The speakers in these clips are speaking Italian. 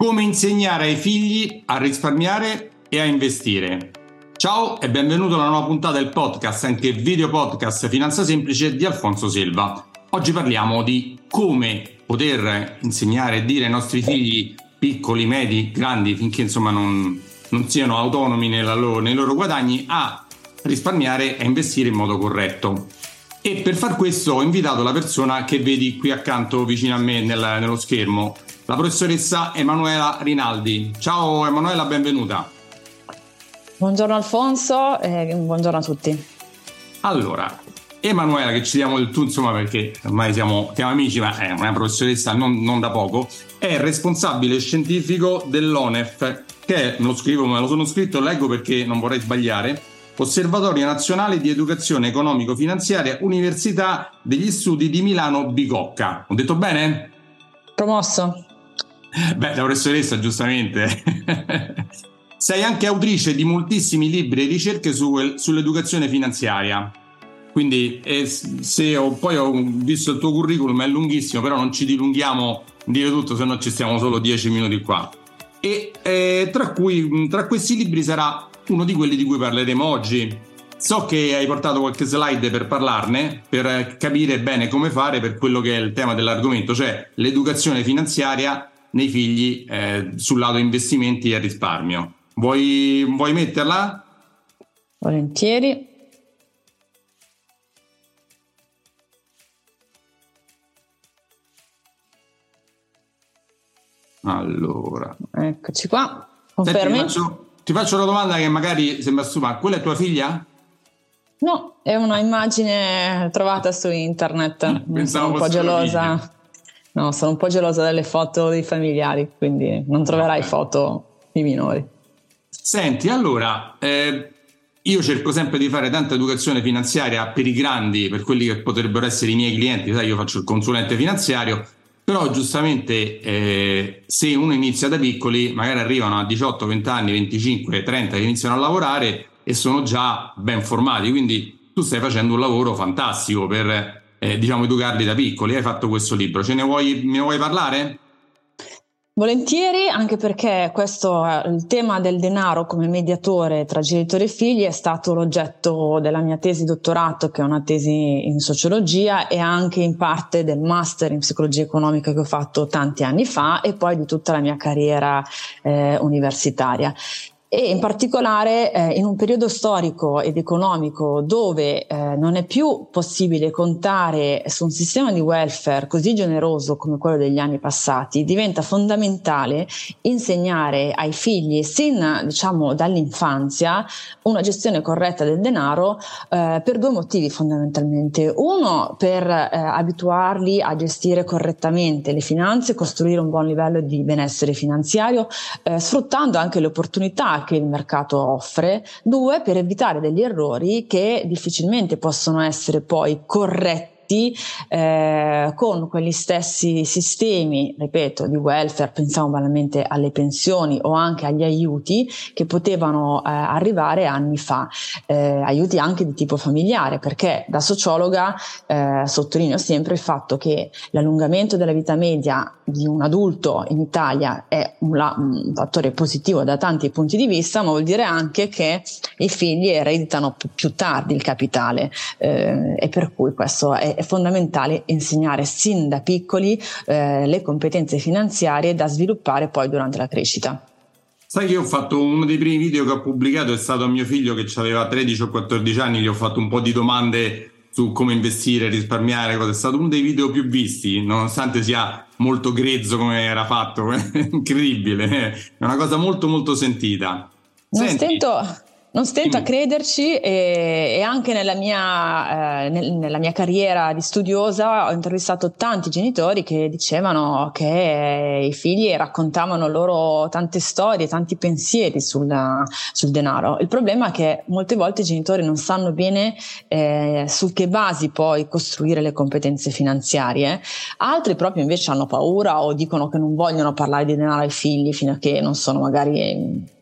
Come insegnare ai figli a risparmiare e a investire. Ciao e benvenuto alla nuova puntata del podcast, anche video podcast Finanza Semplice di Alfonso Silva. Oggi parliamo di come poter insegnare e dire ai nostri figli piccoli, medi, grandi, finché insomma non, non siano autonomi loro, nei loro guadagni, a risparmiare e investire in modo corretto. E per far questo ho invitato la persona che vedi qui accanto vicino a me nel, nello schermo, la professoressa Emanuela Rinaldi. Ciao Emanuela, benvenuta. Buongiorno Alfonso e buongiorno a tutti. Allora, Emanuela, che ci diamo il tu, insomma, perché ormai siamo, siamo amici, ma è una professoressa non, non, da poco, è responsabile scientifico dell'ONEF, che è, me lo scrivo, me lo sono scritto, leggo perché non vorrei sbagliare, Osservatorio Nazionale di Educazione Economico-Finanziaria, Università degli Studi di Milano Bicocca. Ho detto bene? Promosso. Beh, la professoressa, giustamente. Sei anche autrice di moltissimi libri e ricerche su, sull'educazione finanziaria. Quindi, eh, se ho, poi ho visto il tuo curriculum, è lunghissimo, però non ci dilunghiamo dire tutto, se no ci stiamo solo dieci minuti qua. E eh, tra, cui, tra questi libri sarà uno di quelli di cui parleremo oggi. So che hai portato qualche slide per parlarne, per capire bene come fare per quello che è il tema dell'argomento, cioè l'educazione finanziaria nei figli eh, sul lato investimenti e risparmio. Vuoi, vuoi metterla? Volentieri. Allora, eccoci qua. Confermi? Senti, ti, faccio, ti, faccio, una domanda che magari sembra stupida. Quella è tua figlia? No, è una immagine trovata su internet. Pensavo un po' gelosa. No, sono un po' gelosa delle foto dei familiari, quindi non troverai foto di minori. Senti, allora, eh, io cerco sempre di fare tanta educazione finanziaria per i grandi, per quelli che potrebbero essere i miei clienti, sai, io faccio il consulente finanziario, però giustamente eh, se uno inizia da piccoli, magari arrivano a 18, 20 anni, 25, 30 che iniziano a lavorare e sono già ben formati, quindi tu stai facendo un lavoro fantastico per eh, diciamo, educarli da piccoli. Hai fatto questo libro, ce ne vuoi, ne vuoi parlare? Volentieri, anche perché questo, il tema del denaro come mediatore tra genitori e figli è stato l'oggetto della mia tesi dottorato, che è una tesi in sociologia, e anche in parte del master in psicologia economica che ho fatto tanti anni fa e poi di tutta la mia carriera eh, universitaria e in particolare eh, in un periodo storico ed economico dove eh, non è più possibile contare su un sistema di welfare così generoso come quello degli anni passati, diventa fondamentale insegnare ai figli sin diciamo dall'infanzia una gestione corretta del denaro eh, per due motivi fondamentalmente. Uno per eh, abituarli a gestire correttamente le finanze, costruire un buon livello di benessere finanziario, eh, sfruttando anche le opportunità che il mercato offre, due per evitare degli errori che difficilmente possono essere poi corretti eh, con quegli stessi sistemi, ripeto, di welfare, pensiamo banalmente alle pensioni o anche agli aiuti che potevano eh, arrivare anni fa, eh, aiuti anche di tipo familiare, perché da sociologa eh, sottolineo sempre il fatto che l'allungamento della vita media di un adulto in Italia è un, un fattore positivo da tanti punti di vista, ma vuol dire anche che i figli ereditano più tardi il capitale eh, e per cui questo è, è fondamentale insegnare sin da piccoli eh, le competenze finanziarie da sviluppare poi durante la crescita. Sai che io ho fatto uno dei primi video che ho pubblicato è stato a mio figlio che aveva 13 o 14 anni, gli ho fatto un po' di domande su come investire, risparmiare, cosa è stato uno dei video più visti, nonostante sia molto grezzo come era fatto, incredibile, è una cosa molto molto sentita. Non Senti, stento non stento a crederci e, e anche nella mia, eh, nel, nella mia, carriera di studiosa ho intervistato tanti genitori che dicevano che i figli raccontavano loro tante storie, tanti pensieri sul, sul denaro. Il problema è che molte volte i genitori non sanno bene eh, su che basi poi costruire le competenze finanziarie, altri proprio invece hanno paura o dicono che non vogliono parlare di denaro ai figli fino a che non sono magari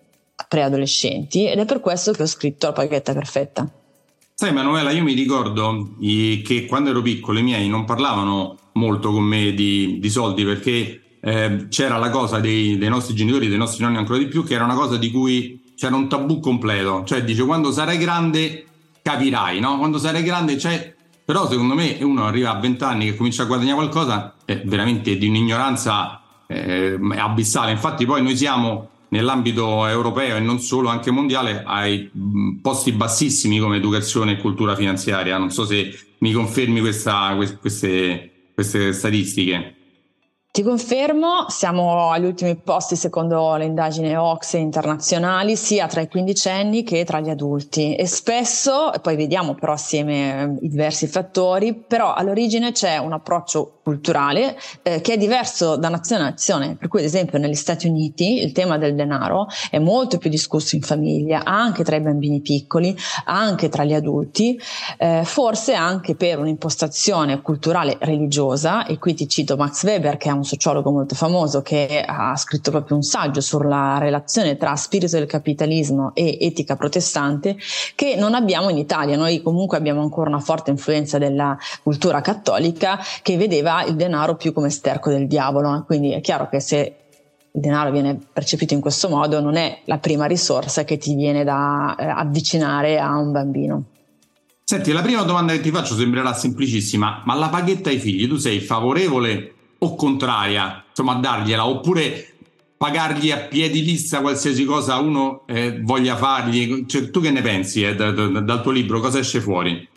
preadolescenti ed è per questo che ho scritto la paghetta perfetta. Sai Manuela, io mi ricordo che quando ero piccolo i miei non parlavano molto con me di, di soldi perché eh, c'era la cosa dei, dei, nostri genitori, dei nostri nonni ancora di più, che era una cosa di cui c'era un tabù completo. Cioè dice quando sarai grande capirai, no? Quando sarai grande c'è... Però secondo me uno arriva a 20 anni che comincia a guadagnare qualcosa, è veramente di un'ignoranza eh, abissale. Infatti poi noi siamo nell'ambito europeo e non solo, anche mondiale, ai posti bassissimi come educazione e cultura finanziaria. Non so se mi confermi questa, queste, queste statistiche. Ti confermo, siamo agli ultimi posti secondo le indagini OXE internazionali, sia tra i quindicenni che tra gli adulti. E spesso, e poi vediamo però assieme i diversi fattori, però all'origine c'è un approccio culturale eh, che è diverso da nazione a nazione, per cui ad esempio negli Stati Uniti il tema del denaro è molto più discusso in famiglia, anche tra i bambini piccoli, anche tra gli adulti, eh, forse anche per un'impostazione culturale religiosa, e qui ti cito Max Weber che è un sociologo molto famoso che ha scritto proprio un saggio sulla relazione tra spirito del capitalismo e etica protestante che non abbiamo in Italia, noi comunque abbiamo ancora una forte influenza della cultura cattolica che vedeva il denaro più come sterco del diavolo. Quindi è chiaro che se il denaro viene percepito in questo modo non è la prima risorsa che ti viene da eh, avvicinare a un bambino. Senti, la prima domanda che ti faccio sembrerà semplicissima, ma la paghetta ai figli, tu sei favorevole o contraria, insomma, dargliela, oppure pagargli a piedi lista qualsiasi cosa uno eh, voglia fargli? Cioè, tu che ne pensi eh, da, da, dal tuo libro? Cosa esce fuori?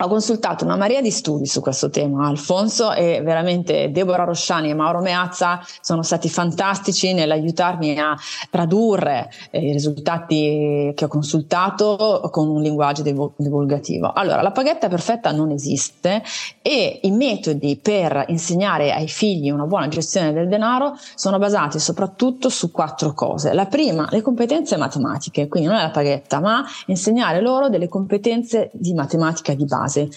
Ho consultato una marea di studi su questo tema, Alfonso, e veramente Deborah Rosciani e Mauro Meazza sono stati fantastici nell'aiutarmi a tradurre eh, i risultati che ho consultato con un linguaggio divulgativo. Allora, la paghetta perfetta non esiste e i metodi per insegnare ai figli una buona gestione del denaro sono basati soprattutto su quattro cose. La prima, le competenze matematiche, quindi non è la paghetta, ma insegnare loro delle competenze di matematica di base base.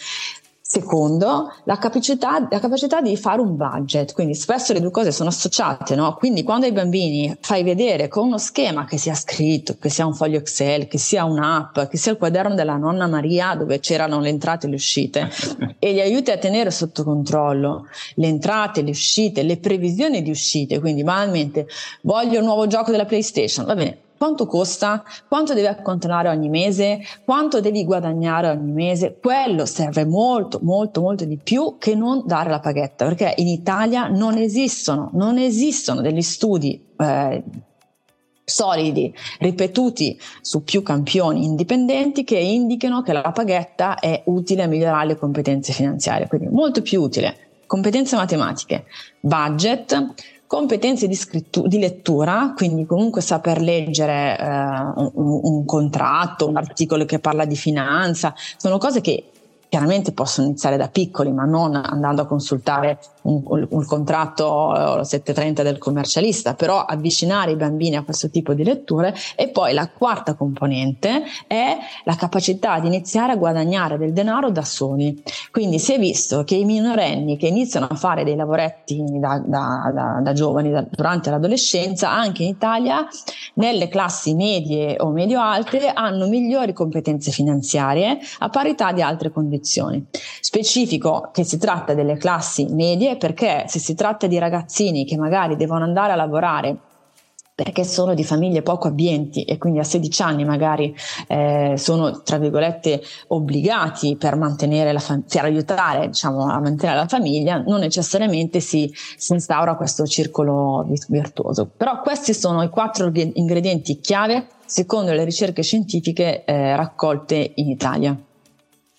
Secondo, la capacità, la capacità, di fare un budget, quindi spesso le due cose sono associate, no? Quindi quando ai bambini fai vedere con uno schema che sia scritto, che sia un foglio Excel, che sia un'app, che sia il quaderno della nonna Maria dove c'erano le entrate e le uscite e li aiuti a tenere sotto controllo le entrate, le uscite, le previsioni di uscite, quindi banalmente voglio un nuovo gioco della PlayStation, va bene, quanto costa, quanto devi accantonare ogni mese, quanto devi guadagnare ogni mese, quello serve molto, molto, molto di più che non dare la paghetta, perché in Italia non esistono, non esistono degli studi eh, solidi, ripetuti su più campioni indipendenti che indichino che la paghetta è utile a migliorare le competenze finanziarie, quindi molto più utile. Competenze matematiche, budget, competenze di, scrittu- di lettura, quindi comunque saper leggere eh, un, un, contratto, un articolo che parla di finanza, sono cose che chiaramente possono iniziare da piccoli, ma non andando a consultare un, un contratto eh, 730 del commercialista, però avvicinare i bambini a questo tipo di letture. E poi la quarta componente è la capacità di iniziare a guadagnare del denaro da soli. Quindi si è visto che i minorenni che iniziano a fare dei lavoretti da, da, da, da giovani durante l'adolescenza, anche in Italia, nelle classi medie o medio-alte, hanno migliori competenze finanziarie a parità di altre condizioni. Specifico che si tratta delle classi medie perché se si tratta di ragazzini che magari devono andare a lavorare perché sono di famiglie poco abbienti e quindi a 16 anni magari eh, sono tra virgolette obbligati per fam- per aiutare diciamo a mantenere la famiglia non necessariamente si, si instaura questo circolo virtuoso. Però questi sono i quattro ingredienti chiave secondo le ricerche scientifiche eh, raccolte in Italia.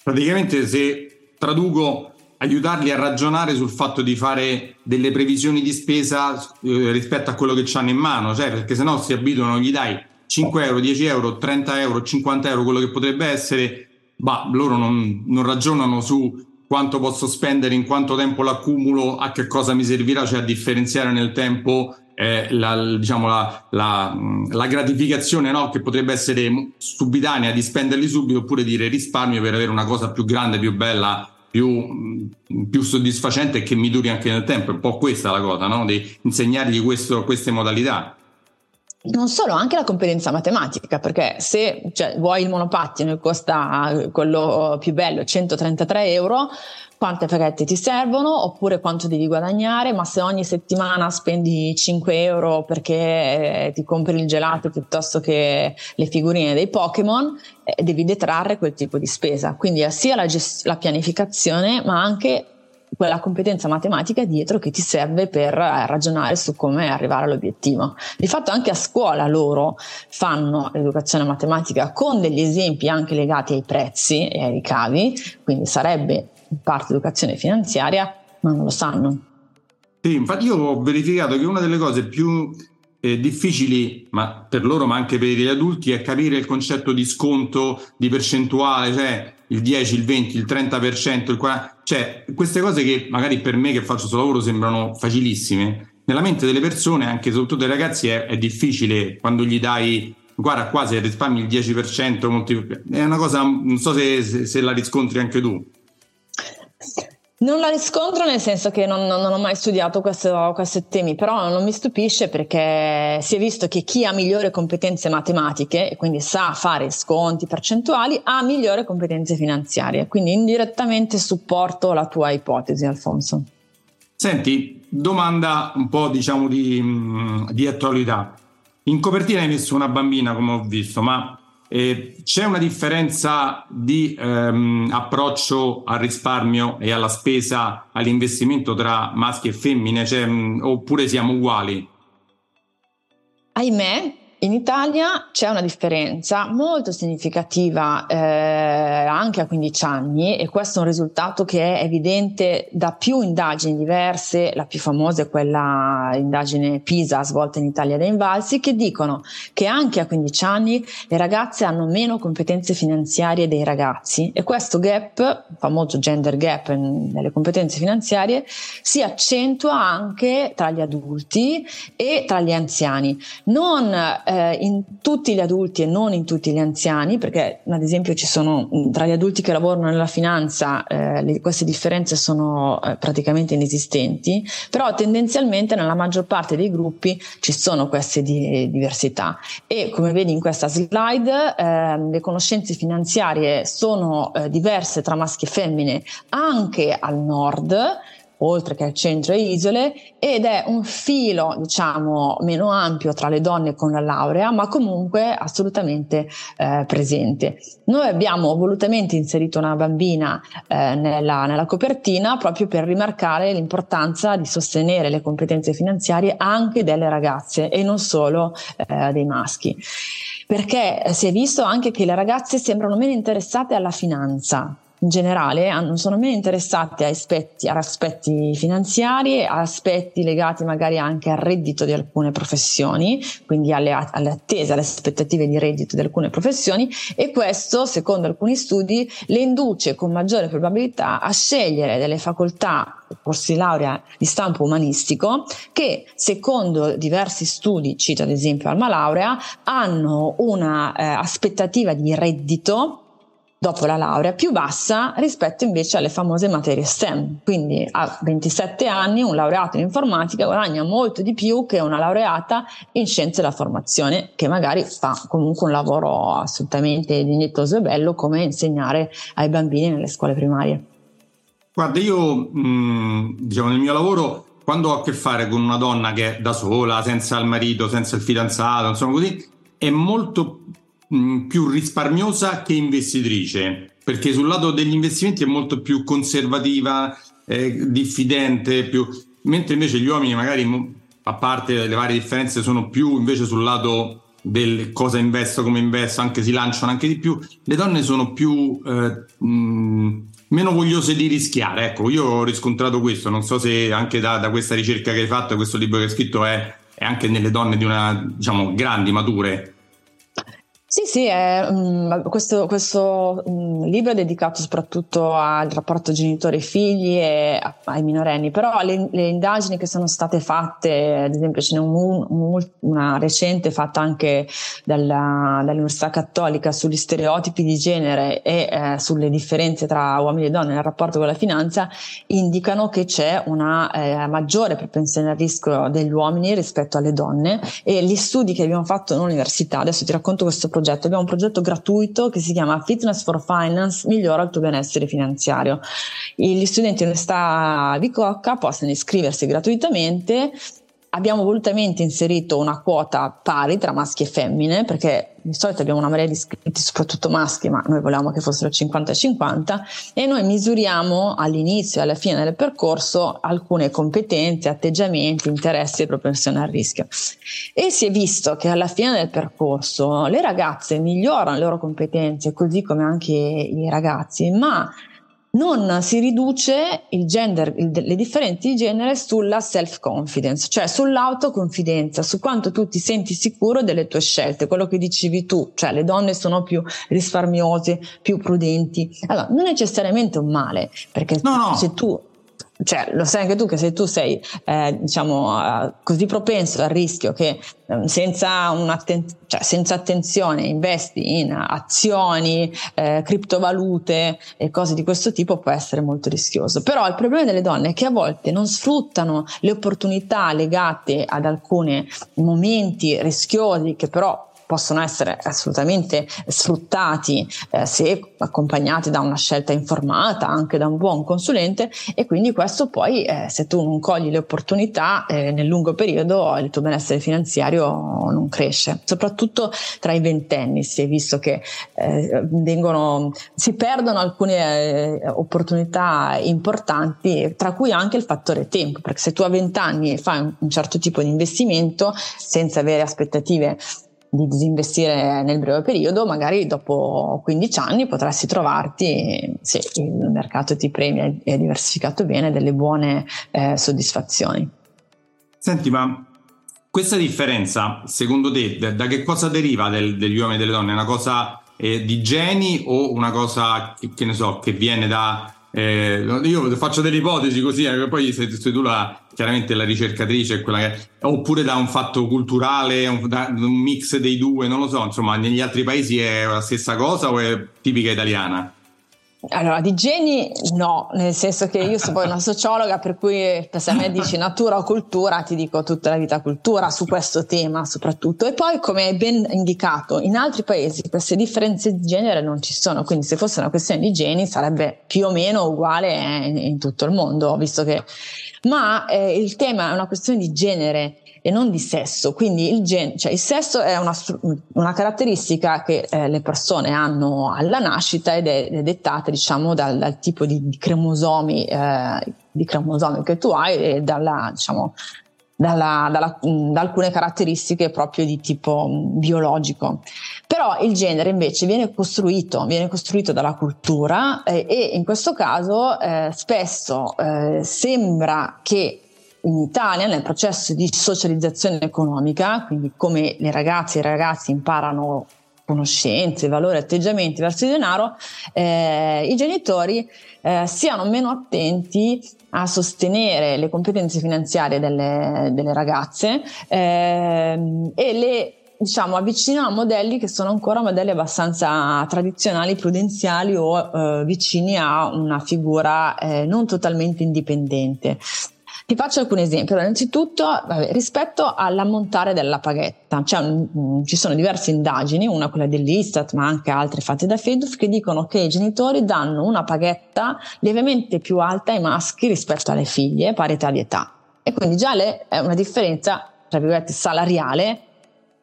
Praticamente se traduco aiutarli a ragionare sul fatto di fare delle previsioni di spesa eh, rispetto a quello che hanno in mano, cioè perché se no si abituano, gli dai 5 euro, 10 euro, 30 euro, 50 euro, quello che potrebbe essere, ma loro non, non ragionano su quanto posso spendere, in quanto tempo l'accumulo, a che cosa mi servirà, cioè a differenziare nel tempo eh, la, diciamo, la, la, la, gratificazione no? che potrebbe essere subitanea di spenderli subito oppure dire risparmio per avere una cosa più grande, più bella, più, più soddisfacente e che mi duri anche nel tempo. È un po' questa la cosa, no? di insegnargli questo, queste modalità. non solo, anche la competenza matematica, perché se cioè, vuoi il monopattino che costa quello più bello 133 euro, quante paghette ti servono oppure quanto devi guadagnare, ma se ogni settimana spendi 5 euro perché eh, ti compri il gelato piuttosto che le figurine dei Pokémon, eh, devi detrarre quel tipo di spesa. Quindi sia la, gest- la pianificazione, ma anche quella competenza matematica dietro che ti serve per eh, ragionare su come arrivare all'obiettivo. Di fatto anche a scuola loro fanno l'educazione matematica con degli esempi anche legati ai prezzi e ai ricavi, quindi sarebbe parte educazione finanziaria, ma non lo sanno. Sì, infatti io ho verificato che una delle cose più eh, difficili, ma per loro ma anche per gli adulti, è capire il concetto di sconto, di percentuale, cioè il 10, il 20, il 30%, il 40%, cioè queste cose che magari per me che faccio questo lavoro sembrano facilissime, nella mente delle persone, anche soprattutto dei ragazzi, è, è difficile quando gli dai guarda qua se risparmi il 10%, molti... è una cosa, non so se, se, se la riscontri anche tu. Non la riscontro nel senso che non, non ho mai studiato questo, questi temi, però non mi stupisce perché si è visto che chi ha migliori competenze matematiche e quindi sa fare sconti percentuali ha migliori competenze finanziarie, quindi indirettamente supporto la tua ipotesi Alfonso. Senti, domanda un po' diciamo di, di attualità. In copertina hai messo una bambina come ho visto, ma eh, c'è una differenza di ehm, approccio al risparmio e alla spesa, all'investimento tra maschi e femmine, cioè, mh, oppure siamo uguali? Ahimè, in Italia c'è una differenza molto significativa eh, anche a 15 anni e questo è un risultato che è evidente da più indagini diverse, la più famosa è quella indagine PISA svolta in Italia da Invalsi, che dicono che anche a 15 anni le ragazze hanno meno competenze finanziarie dei ragazzi e questo gap, il famoso gender gap nelle competenze finanziarie, si accentua anche tra gli adulti e tra gli anziani. Non eh, in tutti gli adulti e non in tutti gli anziani, perché ad esempio ci sono tra gli adulti che lavorano nella finanza eh, le, queste differenze sono eh, praticamente inesistenti, però tendenzialmente nella maggior parte dei gruppi ci sono queste di, diversità. E come vedi in questa slide ehm, le conoscenze finanziarie sono eh, diverse tra maschi e femmine anche al nord oltre che centro e isole, ed è un filo, diciamo, meno ampio tra le donne con la laurea, ma comunque assolutamente eh, presente. Noi abbiamo volutamente inserito una bambina eh, nella, nella copertina proprio per rimarcare l'importanza di sostenere le competenze finanziarie anche delle ragazze e non solo eh, dei maschi perché si è visto anche che le ragazze sembrano meno interessate alla finanza, in generale non sono meno interessati a aspetti, a aspetti finanziari, a aspetti legati magari anche al reddito di alcune professioni, quindi alle, alle attese, alle aspettative di reddito di alcune professioni e questo, secondo alcuni studi, le induce con maggiore probabilità a scegliere delle facoltà corsi di laurea di stampo umanistico che secondo diversi studi, cito ad esempio Alma Laurea, hanno una eh, aspettativa di reddito dopo la laurea più bassa rispetto invece alle famose materie STEM. Quindi a 27 anni un laureato in informatica guadagna molto di più che una laureata in scienze della formazione che magari fa comunque un lavoro assolutamente dignitoso e bello come insegnare ai bambini nelle scuole primarie. Guarda, io mh, diciamo nel mio lavoro quando ho a che fare con una donna che è da sola, senza il marito, senza il fidanzato, insomma così, è molto mh, più risparmiosa che investitrice, perché sul lato degli investimenti è molto più conservativa, eh, diffidente, più... mentre invece gli uomini magari, a parte le varie differenze, sono più invece sul lato del cosa investo, come investo, anche si lanciano anche di più, le donne sono più... Eh, mh, meno vogliose di rischiare. Ecco, io ho riscontrato questo, non so se anche da, da questa ricerca che hai fatto, questo libro che hai scritto è, è anche nelle donne di una, diciamo, grandi, mature, Sì, sì, è, um, questo, questo um, libro è dedicato soprattutto al rapporto genitori-figli e ai minorenni, però le, le, indagini che sono state fatte, ad esempio ce n'è un, un, una recente fatta anche dalla, dall'Università Cattolica sugli stereotipi di genere e eh, sulle differenze tra uomini e donne nel rapporto con la finanza, indicano che c'è una eh, maggiore propensione al rischio degli uomini rispetto alle donne. E gli studi che abbiamo fatto all'università, adesso ti racconto questo progetto, progetto, abbiamo un progetto gratuito che si chiama Fitness for Finance, migliora il tuo benessere finanziario. Gli studenti dell'Università di Cocca possono iscriversi gratuitamente abbiamo volutamente inserito una quota pari tra maschi e femmine, perché di solito abbiamo una marea di iscritti, soprattutto maschi, ma noi volevamo che fossero 50-50, e noi misuriamo all'inizio e alla fine del percorso alcune competenze, atteggiamenti, interessi e propensione al rischio. E si è visto che alla fine del percorso le ragazze migliorano le loro competenze, così come anche i ragazzi, ma non si riduce il gender, il, le differenze di genere sulla self-confidence, cioè sull'autoconfidenza, su quanto tu ti senti sicuro delle tue scelte, quello che dicevi tu, cioè le donne sono più risparmiose, più prudenti. Allora, non necessariamente un male, perché no, no. se tu cioè, lo sai anche tu che se tu sei eh, diciamo uh, così propenso al rischio che um, senza, cioè, senza, attenzione investi in azioni, eh, criptovalute e cose di questo tipo può essere molto rischioso. Però il problema delle donne è che a volte non sfruttano le opportunità legate ad alcuni momenti rischiosi che però possono essere assolutamente sfruttati eh, se accompagnati da una scelta informata, anche da un buon consulente e quindi questo poi eh, se tu non cogli le opportunità eh, nel lungo periodo il tuo benessere finanziario non cresce, soprattutto tra i ventenni si è visto che eh, vengono, si perdono alcune eh, opportunità importanti tra cui anche il fattore tempo perché se tu a vent'anni fai un, un certo tipo di investimento senza avere aspettative di disinvestire nel breve periodo, magari dopo 15 anni potresti trovarti, se il mercato ti premia e è diversificato bene, delle buone eh, soddisfazioni. Senti, ma questa differenza, secondo te, da che cosa deriva del, degli uomini e delle donne? È una cosa eh, di geni o una cosa che, che ne so, che viene da eh, io faccio delle ipotesi così, eh, poi sei, sei, tu la, chiaramente la ricercatrice, quella che, oppure da un fatto culturale, un, da, un mix dei due, non lo so, insomma, negli altri paesi è la stessa cosa o è tipica italiana? Allora, di geni no, nel senso che io sono poi una sociologa, per cui se a me dici natura o cultura, ti dico tutta la vita cultura su questo tema soprattutto. E poi, come hai ben indicato, in altri paesi queste differenze di genere non ci sono, quindi se fosse una questione di geni sarebbe più o meno uguale in, in tutto il mondo, visto che... Ma eh, il tema è una questione di genere e non di sesso. Quindi il, gen- cioè il sesso è una, una caratteristica che eh, le persone hanno alla nascita ed è, è dettata diciamo dal, dal tipo di, di cromosomi, eh, di cromosomi che tu hai e dalla, diciamo, dalla, dalla, da alcune caratteristiche proprio di tipo biologico. Però il genere invece viene costruito, viene costruito dalla cultura eh, e in questo caso eh, spesso eh, sembra che in Italia nel processo di socializzazione economica, quindi come le ragazze e i ragazzi imparano conoscenze, valori, atteggiamenti verso il denaro, eh, i genitori eh, siano meno attenti a sostenere le competenze finanziarie delle, delle ragazze eh, e le diciamo avvicinano a modelli che sono ancora modelli abbastanza tradizionali, prudenziali o eh, vicini a una figura eh, non totalmente indipendente. Ti faccio alcuni esempi. Allora, innanzitutto, vabbè, rispetto all'ammontare della paghetta, cioè, mh, ci sono diverse indagini, una quella dell'Istat, ma anche altre fatte da Feduf, che dicono che i genitori danno una paghetta lievemente più alta ai maschi rispetto alle figlie, parità di età. E quindi già le, è una differenza, tra virgolette, salariale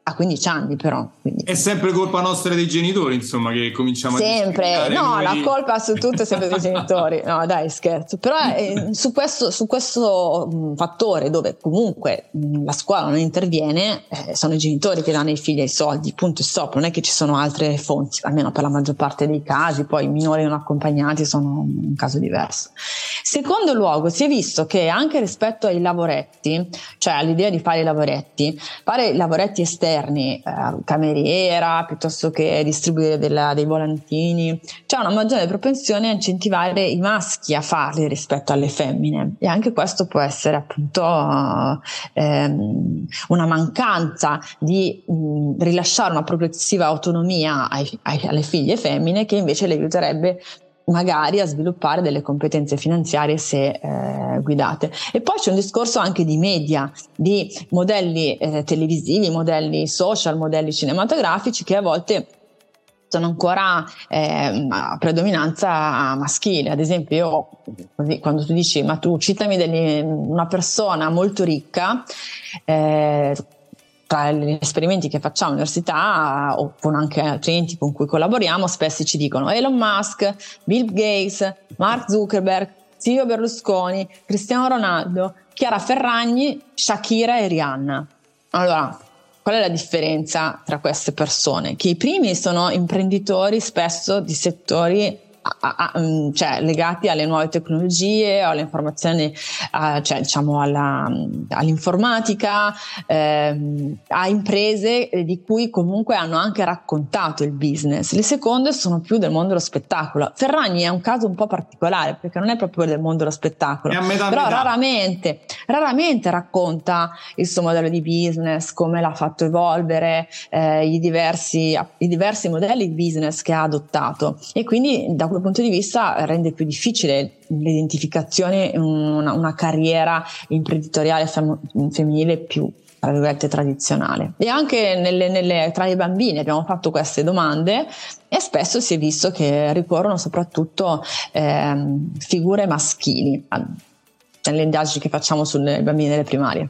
a 15 anni però. Quindi. È sempre colpa nostra dei genitori, insomma, che cominciamo sempre. a... Sempre, no, noi. la colpa su tutto è sempre dei genitori. No, dai, scherzo. Però eh, su questo, su questo mm, fattore dove comunque mm, la scuola non interviene, eh, sono i genitori che danno ai figli i soldi, punto e stop. Non è che ci sono altre fonti, almeno per la maggior parte dei casi, poi i minori non accompagnati sono un caso diverso. Secondo luogo, si è visto che anche rispetto ai lavoretti, cioè all'idea di fare i lavoretti, fare i lavoretti esterni, esterni, eh, cameriera piuttosto che distribuire della, dei volantini, c'è una maggiore propensione a incentivare i maschi a farli rispetto alle femmine. E anche questo può essere appunto ehm, una mancanza di mh, rilasciare una progressiva autonomia ai, ai, alle figlie femmine che invece le aiuterebbe magari a sviluppare delle competenze finanziarie se eh, guidate. E poi c'è un discorso anche di media, di modelli eh, televisivi, modelli social, modelli cinematografici che a volte sono ancora eh, a predominanza maschile. Ad esempio, io, così, quando tu dici, ma tu citami degli, una persona molto ricca, eh, tra gli esperimenti che facciamo all'università o con anche altri enti con cui collaboriamo, spesso ci dicono Elon Musk, Bill Gates, Mark Zuckerberg, Silvio Berlusconi, Cristiano Ronaldo, Chiara Ferragni, Shakira e Rihanna. Allora, qual è la differenza tra queste persone? Che i primi sono imprenditori spesso di settori a, a, mm, cioè, legati alle nuove tecnologie, alle informazioni, a, cioè, diciamo alla, all'informatica, ehm, a imprese di cui comunque hanno anche raccontato il business. Le seconde sono più del mondo dello spettacolo. Ferragni è un caso un po' particolare perché non è proprio del mondo dello spettacolo, però. Raramente, raramente racconta il suo modello di business, come l'ha fatto evolvere, eh, i, diversi, i diversi modelli di business che ha adottato e quindi da quel punto di vista rende più difficile l'identificazione una, una carriera imprenditoriale fem- femminile più tra virgolette tradizionale e anche nelle, nelle, tra i bambini abbiamo fatto queste domande e spesso si è visto che ricorrono soprattutto eh, figure maschili nelle indagini che facciamo sui bambini delle primarie.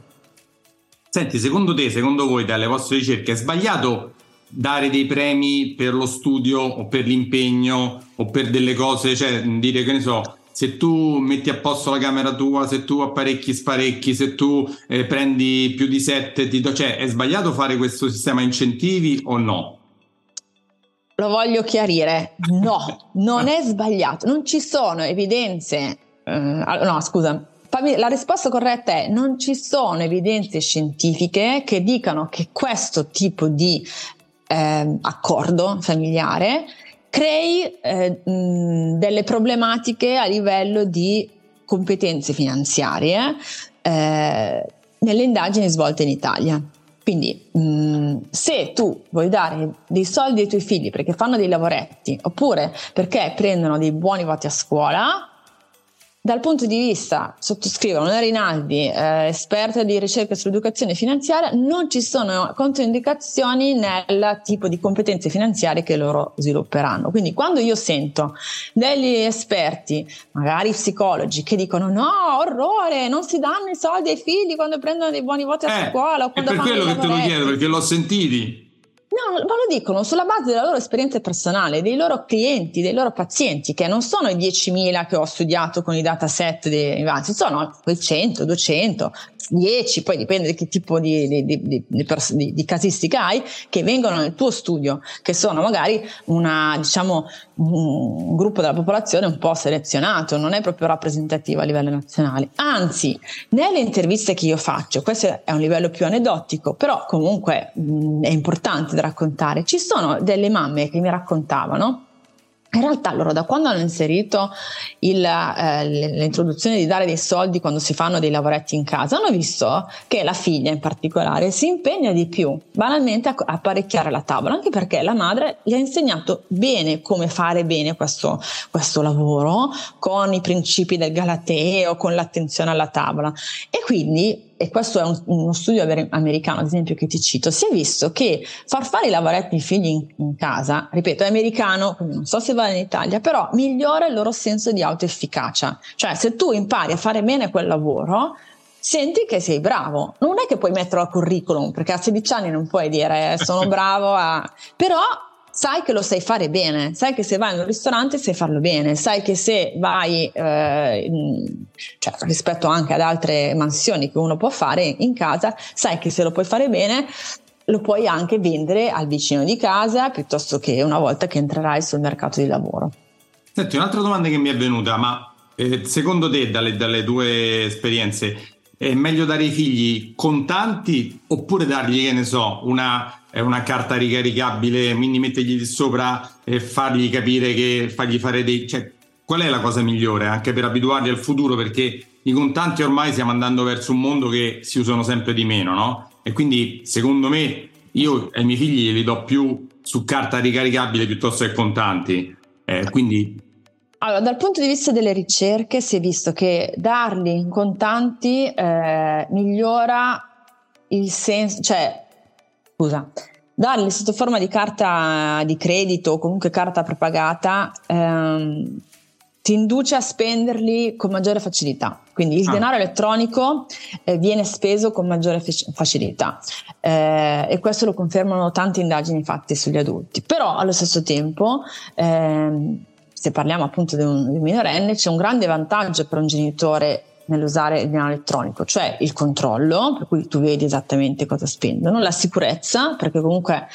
Senti, secondo te, secondo voi, dalle vostre ricerche, è sbagliato dare dei premi per lo studio o per l'impegno o per delle cose, cioè dire che ne so, se tu metti a posto la camera tua, se tu apparecchi sparecchi, se tu eh, prendi più di sette, ti do, cioè è sbagliato fare questo sistema incentivi o no? Lo voglio chiarire, no, non è sbagliato, non ci sono evidenze, eh, no scusa, la risposta corretta è non ci sono evidenze scientifiche che dicano che questo tipo di eh, accordo familiare crei eh, mh, delle problematiche a livello di competenze finanziarie eh, nelle indagini svolte in Italia. Quindi mh, se tu vuoi dare dei soldi ai tuoi figli perché fanno dei lavoretti oppure perché prendono dei buoni voti a scuola, dal punto di vista, sottoscrivo Una Rinaldi, eh, esperta di ricerca sull'educazione finanziaria, non ci sono controindicazioni nel tipo di competenze finanziarie che loro svilupperanno. Quindi quando io sento degli esperti, magari psicologi, che dicono no, orrore, non si danno i soldi ai figli quando prendono dei buoni voti a eh, scuola o quando è per quello che te lo chiedo, perché l'ho sentiti. No, ma lo dicono sulla base della loro esperienza personale, dei loro clienti, dei loro pazienti, che non sono i 10.000 che ho studiato con i dataset dei Vanzi, sono quei 100, 200, 10, poi dipende di che tipo di, di, di, di, casistica hai, che vengono nel tuo studio, che sono magari una, diciamo, un gruppo della popolazione un po' selezionato, non è proprio rappresentativo a livello nazionale. Anzi, nelle interviste che io faccio, questo è un livello più aneddotico, però comunque mh, è importante da raccontare, ci sono delle mamme che mi raccontavano in realtà loro da quando hanno inserito il, eh, l'introduzione di dare dei soldi quando si fanno dei lavoretti in casa, hanno visto che la figlia in particolare si impegna di più banalmente a apparecchiare la tavola, anche perché la madre gli ha insegnato bene come fare bene questo, questo lavoro, con i principi del Galateo, con l'attenzione alla tavola. E quindi e questo è un, uno studio americano, ad esempio, che ti cito, si è visto che far fare i lavoretti ai figli in, in, casa, ripeto, è americano, quindi non so se vale in Italia, però migliora il loro senso di autoefficacia. Cioè, se tu impari a fare bene quel lavoro, senti che sei bravo. Non è che puoi metterlo a curriculum, perché a 16 anni non puoi dire sono bravo a... però sai che lo sai fare bene, sai che se vai in un ristorante sai farlo bene, sai che se vai eh, cioè, rispetto anche ad altre mansioni che uno può fare in casa, sai che se lo puoi fare bene lo puoi anche vendere al vicino di casa piuttosto che una volta che entrerai sul mercato di lavoro. Senti, un'altra domanda che mi è venuta, ma eh, secondo te dalle, dalle tue esperienze è meglio dare ai figli contanti oppure dargli, che ne so, una, una carta ricaricabile, quindi mettergli sopra e fargli capire che fargli fare dei... Cioè, qual è la cosa migliore anche per abituarli al futuro? Perché i contanti ormai stiamo andando verso un mondo che si usano sempre di meno, no? E quindi secondo me io ai miei figli li do più su carta ricaricabile piuttosto che contanti. Eh, quindi allora, dal punto di vista delle ricerche si è visto che darli in contanti eh, migliora il senso, cioè, scusa, darli sotto forma di carta di credito o comunque carta prepagata ehm, ti induce a spenderli con maggiore facilità. Quindi il ah. denaro elettronico eh, viene speso con maggiore facilità eh, e questo lo confermano tante indagini fatte sugli adulti. Però allo stesso tempo ehm, se parliamo appunto di un, di un minorenne, c'è un grande vantaggio per un genitore nell'usare il denaro elettronico, cioè il controllo, per cui tu vedi esattamente cosa spendono, la sicurezza, perché comunque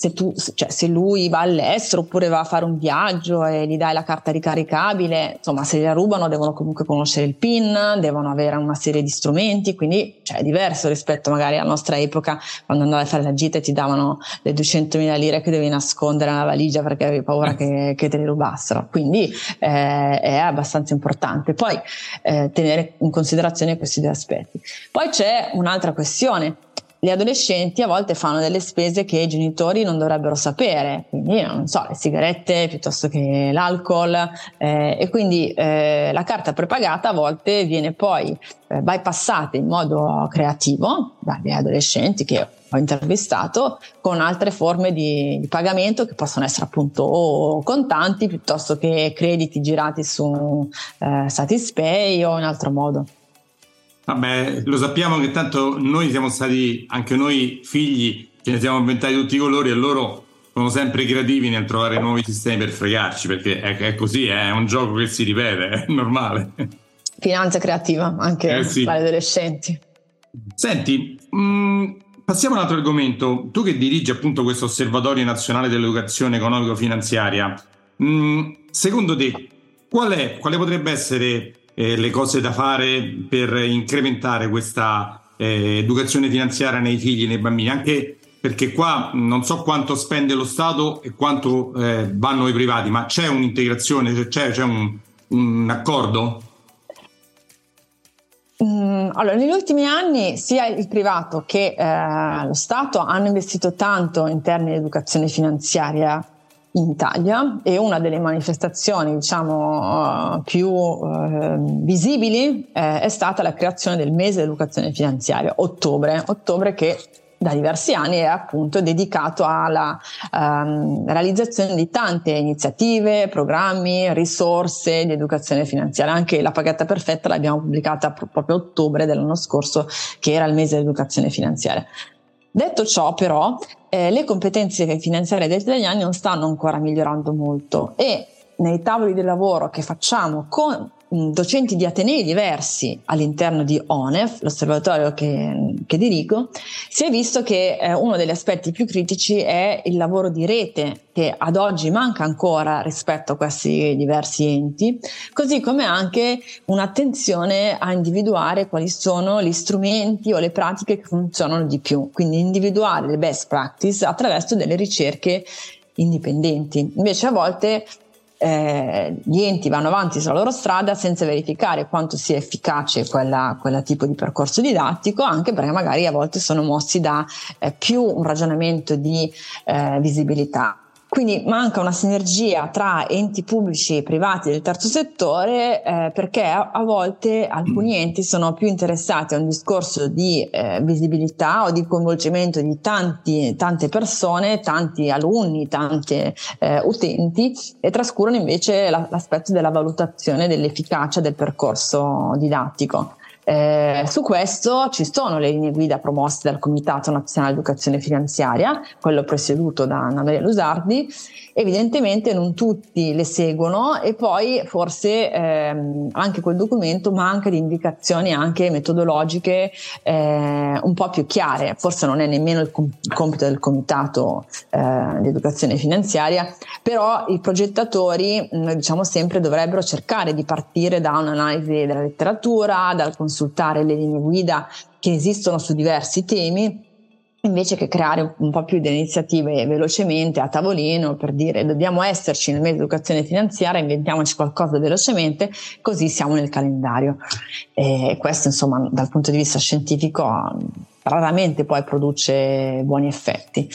se, tu, cioè, se lui va all'estero oppure va a fare un viaggio e gli dai la carta ricaricabile, insomma, se la rubano devono comunque conoscere il PIN, devono avere una serie di strumenti, quindi cioè, è diverso rispetto magari alla nostra epoca quando andavi a fare la gita e ti davano le 200.000 lire che devi nascondere nella valigia perché avevi paura che, che te le rubassero. Quindi eh, è abbastanza importante. Poi eh, tenere in considerazione questi due aspetti. Poi c'è un'altra questione le adolescenti a volte fanno delle spese che i genitori non dovrebbero sapere, quindi non so, le sigarette piuttosto che l'alcol eh, e quindi eh, la carta prepagata a volte viene poi eh, bypassata in modo creativo dagli adolescenti che ho intervistato con altre forme di, di pagamento che possono essere appunto contanti piuttosto che crediti girati su eh, Satispay o in altro modo. Vabbè, lo sappiamo che tanto noi siamo stati, anche noi figli, che ne siamo inventati tutti i colori e loro sono sempre creativi nel trovare nuovi sistemi per fregarci, perché è, è così, è un gioco che si ripete, è normale. Finanza creativa, anche eh sì. gli adolescenti. Senti, mh, mm, passiamo a un altro argomento. Tu che dirigi appunto questo Osservatorio Nazionale dell'Educazione Economico-Finanziaria, mh, mm, secondo te qual è, quale potrebbe essere eh, le cose da fare per incrementare questa eh, educazione finanziaria nei figli, nei bambini, anche perché qua non so quanto spende lo Stato e quanto eh, vanno i privati, ma c'è un'integrazione, c'è, c'è un, un accordo? Mm, allora, negli ultimi anni sia il privato che eh, lo Stato hanno investito tanto in termini di educazione finanziaria in Italia e una delle manifestazioni diciamo uh, più uh, visibili eh, è stata la creazione del mese dell'educazione finanziaria, ottobre, ottobre che da diversi anni è appunto dedicato alla um, realizzazione di tante iniziative, programmi, risorse di educazione finanziaria. Anche la pagata perfetta l'abbiamo pubblicata proprio a ottobre dell'anno scorso, che era il mese dell'educazione finanziaria. Detto ciò, però, eh, le competenze finanziarie degli italiani non stanno ancora migliorando molto e nei tavoli di lavoro che facciamo con docenti di atenei diversi all'interno di ONEF, l'osservatorio che, che dirigo, si è visto che eh, uno degli aspetti più critici è il lavoro di rete che ad oggi manca ancora rispetto a questi diversi enti, così come anche un'attenzione a individuare quali sono gli strumenti o le pratiche che funzionano di più, quindi individuare le best practice attraverso delle ricerche indipendenti. Invece a volte eh, gli enti vanno avanti sulla loro strada senza verificare quanto sia efficace quella, quella tipo di percorso didattico, anche perché magari a volte sono mossi da eh, più un ragionamento di eh, visibilità. Quindi manca una sinergia tra enti pubblici e privati del terzo settore eh, perché a, a, volte alcuni enti sono più interessati a un discorso di eh, visibilità o di coinvolgimento di tanti, tante persone, tanti alunni, tanti eh, utenti e trascurano invece la, l'aspetto della valutazione dell'efficacia del percorso didattico. Eh, su questo ci sono le linee guida promosse dal Comitato Nazionale Educazione Finanziaria, quello presieduto da Anna Maria Lusardi. Evidentemente non tutti le seguono e poi forse ehm, anche quel documento manca di indicazioni anche metodologiche eh, un po' più chiare. Forse non è nemmeno il, com- il compito del Comitato eh, di Educazione Finanziaria, però i progettatori, noi diciamo sempre, dovrebbero cercare di partire da un'analisi della letteratura, dal consultare le linee guida che esistono su diversi temi invece che creare un po' più di iniziative velocemente a tavolino per dire dobbiamo esserci nel mese di educazione finanziaria, inventiamoci qualcosa velocemente, così siamo nel calendario. E questo insomma dal punto di vista scientifico raramente poi produce buoni effetti.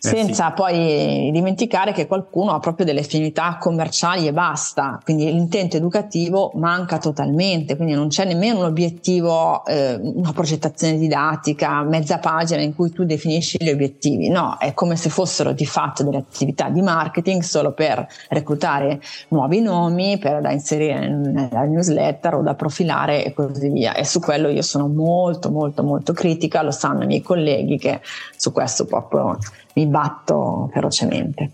Eh senza sì. poi dimenticare che qualcuno ha proprio delle finalità commerciali e basta, quindi l'intento educativo manca totalmente, quindi non c'è nemmeno un obiettivo, eh, una progettazione didattica, mezza pagina in cui tu definisci gli obiettivi, no, è come se fossero di fatto delle attività di marketing solo per reclutare nuovi nomi, per da inserire nella newsletter o da profilare e così via. E su quello io sono molto molto molto critica, lo sanno i miei colleghi che su questo proprio mi batto ferocemente.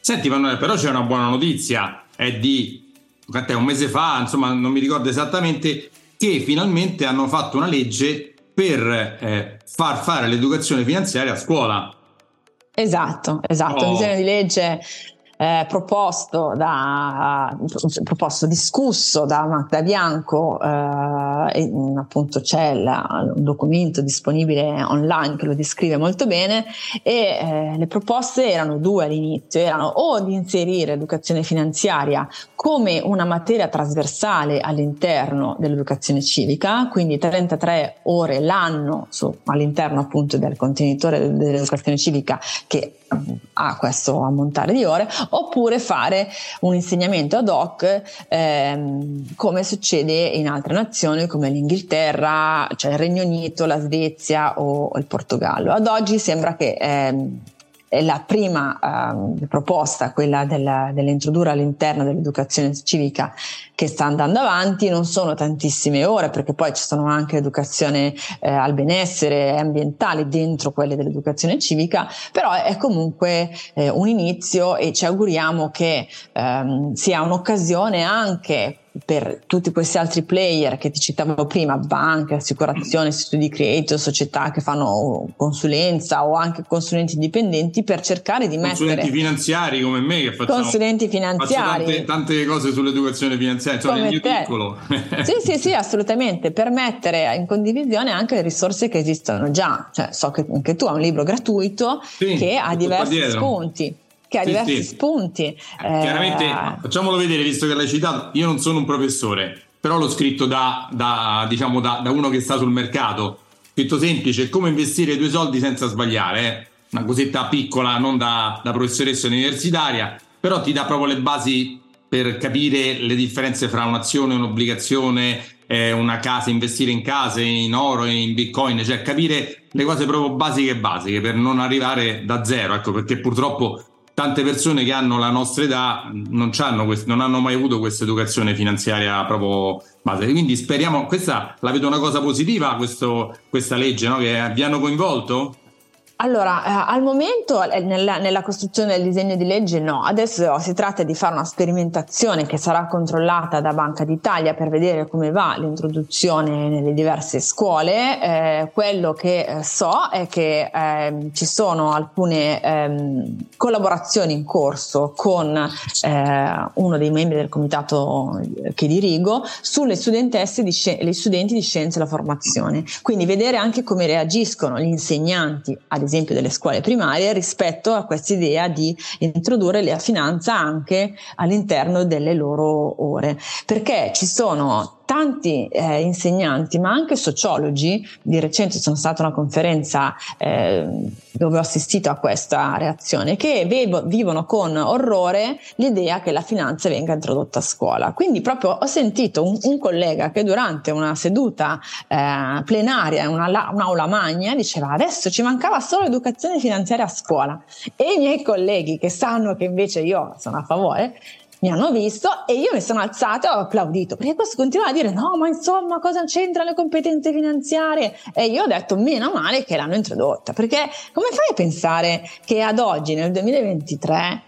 Senti Manuele, però c'è una buona notizia, è di è un mese fa, insomma non mi ricordo esattamente, che finalmente hanno fatto una legge per eh, far fare l'educazione finanziaria a scuola. Esatto, esatto, oh. un disegno di legge eh, proposto, da, proposto, discusso da Magda Bianco, eh, e, mm, appunto c'è la, un documento disponibile online che lo descrive molto bene e eh, le proposte erano due all'inizio, erano o di inserire educazione finanziaria come una materia trasversale all'interno dell'educazione civica, quindi 33 ore l'anno su, all'interno appunto del contenitore dell'educazione civica che ha questo ammontare di ore, oppure fare un insegnamento ad hoc ehm, come succede in altre nazioni come l'Inghilterra, cioè il Regno Unito, la Svezia o, o il Portogallo. Ad oggi sembra che ehm, la prima uh, proposta, quella della, dell'introdurre all'interno dell'educazione civica che sta andando avanti, non sono tantissime ore perché poi ci sono anche educazione eh, al benessere ambientale dentro quelle dell'educazione civica, però è comunque eh, un inizio e ci auguriamo che ehm, sia un'occasione anche per tutti questi altri player che ti citavo prima, banche, assicurazioni, studi creator, società che fanno consulenza o anche consulenti indipendenti per cercare di consulenti mettere... Consulenti finanziari come me che facciamo, consulenti finanziari. Tante, tante, cose sull'educazione finanziaria, insomma nel mio te. piccolo. sì, sì, sì, assolutamente, per mettere in condivisione anche le risorse che esistono già. Cioè, so che anche tu hai un libro gratuito sì, che ha diversi spunti che ha sì, diversi sì. spunti. Eh, chiaramente, eh, facciamolo vedere, visto che l'hai citato, io non sono un professore, però l'ho scritto da, da, diciamo da, da uno che sta sul mercato. Scritto semplice, come investire tuoi soldi senza sbagliare. Eh? Una cosetta piccola, non da, da professoressa universitaria, però ti dà proprio le basi per capire le differenze fra un'azione, un'obbligazione, eh, una casa, investire in case, in oro, in bitcoin, cioè capire le cose proprio basiche basiche per non arrivare da zero, ecco, perché purtroppo tante persone che hanno la nostra età non, non hanno mai avuto questa educazione finanziaria proprio base. Quindi speriamo, questa la vedo una cosa positiva, questo, questa legge, no? che vi hanno coinvolto? Allora, eh, al momento eh, nella, nella, costruzione del disegno di legge no, adesso si tratta di fare una sperimentazione che sarà controllata da Banca d'Italia per vedere come va l'introduzione nelle diverse scuole. Eh, quello che eh, so è che ehm, ci sono alcune ehm, collaborazioni in corso con eh, uno dei membri del comitato che dirigo sulle studentesse di sci- studenti di scienze e la formazione. Quindi vedere anche come reagiscono gli insegnanti, ad esempio delle scuole primarie, rispetto a questa idea di introdurre la finanza anche all'interno delle loro ore. Perché ci sono tanti eh, insegnanti, ma anche sociologi, di recente sono stata a una conferenza eh, dove ho assistito a questa reazione, che vevo, vivono con orrore l'idea che la finanza venga introdotta a scuola. Quindi proprio ho sentito un, un collega che durante una seduta eh, plenaria in una, un'aula magna diceva adesso ci mancava solo educazione finanziaria a scuola e i miei colleghi che sanno che invece io sono a favore mi hanno visto e io mi sono alzata e ho applaudito perché questo continua a dire no ma insomma cosa c'entrano le competenze finanziarie? E io ho detto meno male che l'hanno introdotta perché come fai a pensare che ad oggi nel 2023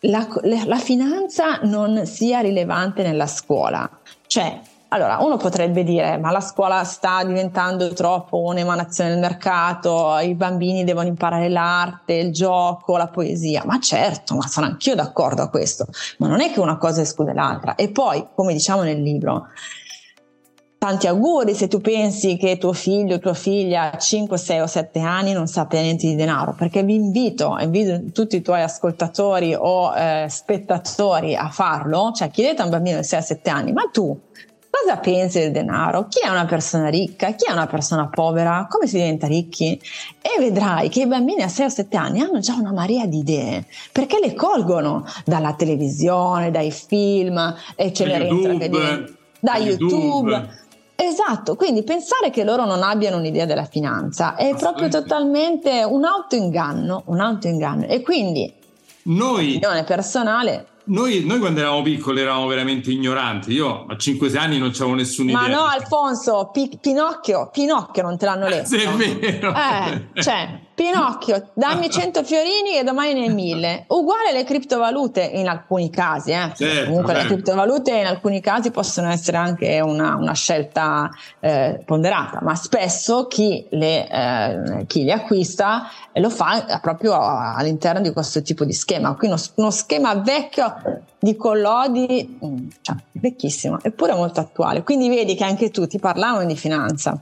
la, la finanza non sia rilevante nella scuola? Cioè allora, uno potrebbe dire, ma la scuola sta diventando troppo un'emanazione del mercato, i bambini devono imparare l'arte, il gioco, la poesia. Ma certo, ma sono anch'io d'accordo a questo, ma non è che una cosa esclude l'altra. E poi, come diciamo nel libro, tanti auguri se tu pensi che tuo figlio o tua figlia a 5, 6 o 7 anni non sappia niente di denaro, perché vi invito, invito tutti i tuoi ascoltatori o eh, spettatori a farlo, cioè chiedete a un bambino di 6 o 7 anni, ma tu cosa pensi del denaro? Chi è una persona ricca? Chi è una persona povera? Come si diventa ricchi? E vedrai che i bambini a 6 o 7 anni hanno già una marea di idee, perché le colgono dalla televisione, dai film, e ce rientra da YouTube. YouTube. Esatto, quindi pensare che loro non abbiano un'idea della finanza è proprio totalmente un autoinganno, un autoinganno. E quindi, noi, opinione personale, noi, noi, quando eravamo piccoli eravamo veramente ignoranti. Io a 5-6 anni non avevo nessuna idea. Ma no, Alfonso, Pi- Pinocchio, Pinocchio non te l'hanno letto. Sì, è vero. Eh, cioè, Pinocchio, dammi 100 fiorini e domani ne 1000. Uguale le criptovalute in alcuni casi. Eh. Certo, Comunque certo. le criptovalute in alcuni casi possono essere anche una, una scelta eh, ponderata, ma spesso chi le, eh, chi le acquista lo fa proprio all'interno di questo tipo di schema. Qui uno, uno schema vecchio di collodi, cioè, vecchissimo, eppure molto attuale. Quindi vedi che anche tu ti parlavano di finanza.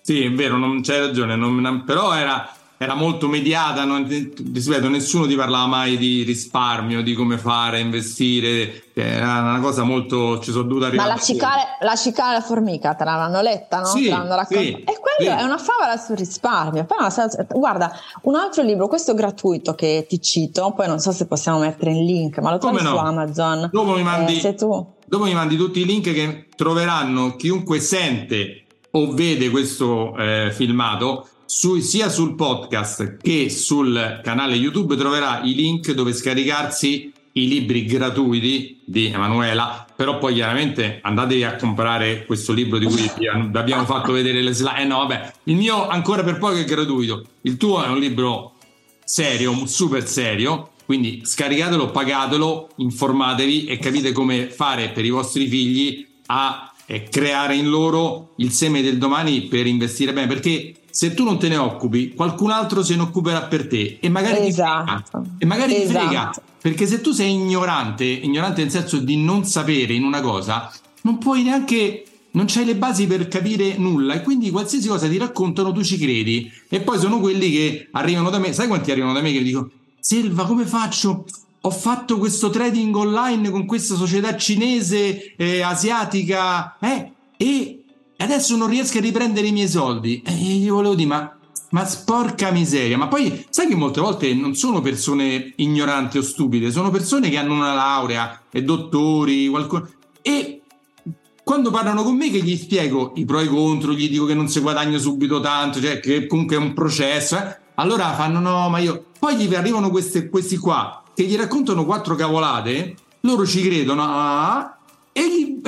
Sì, è vero, non, c'hai ragione, non, però era era molto mediata, non, ti ripeto, nessuno ti parlava mai di risparmio, di come fare, investire, era una cosa molto, ci sono dovuta arrivare. Ma la cicale, la cicale e la formica te l'hanno letta, no? Sì. Sì, e quello sì. è una favola sul risparmio. Poi una, guarda, un altro libro, questo gratuito che ti cito, poi non so se possiamo mettere in link, ma lo trovi no? su Amazon. Dopo mi mandi, eh, dopo mi mandi tutti i link che troveranno chiunque sente o vede questo eh, filmato su, sia sul podcast che sul canale YouTube troverà i link dove scaricarsi i libri gratuiti di Emanuela, però poi chiaramente andatevi a comprare questo libro di cui abbiamo fatto vedere le slide. Eh no, vabbè, il mio ancora per poco è gratuito, il tuo è un libro serio, super serio, quindi scaricatelo, pagatelo, informatevi e capite come fare per i vostri figli a eh, creare in loro il seme del domani per investire bene, perché se tu non te ne occupi, qualcun altro se ne occuperà per te e magari esatto. ti frega. E magari esatto. ti frega. Perché se tu sei ignorante, ignorante nel senso di non sapere in una cosa, non puoi neanche non c'hai le basi per capire nulla e quindi qualsiasi cosa ti raccontano tu ci credi e poi sono quelli che arrivano da me sai quanti arrivano da me che dico Selva come faccio ho fatto questo trading online con questa società cinese eh, asiatica eh, e adesso non riesco a riprendere i miei soldi. E gli volevo dire ma, ma sporca miseria. Ma poi sai che molte volte non sono persone ignoranti o stupide sono persone che hanno una laurea e dottori qualcosa e quando parlano con me che gli spiego i pro e i contro, gli dico che non si guadagna subito tanto, cioè che comunque è un processo, eh, allora fanno no, ma io... Poi gli arrivano queste, questi qua che gli raccontano quattro cavolate, loro ci credono ah, e gli...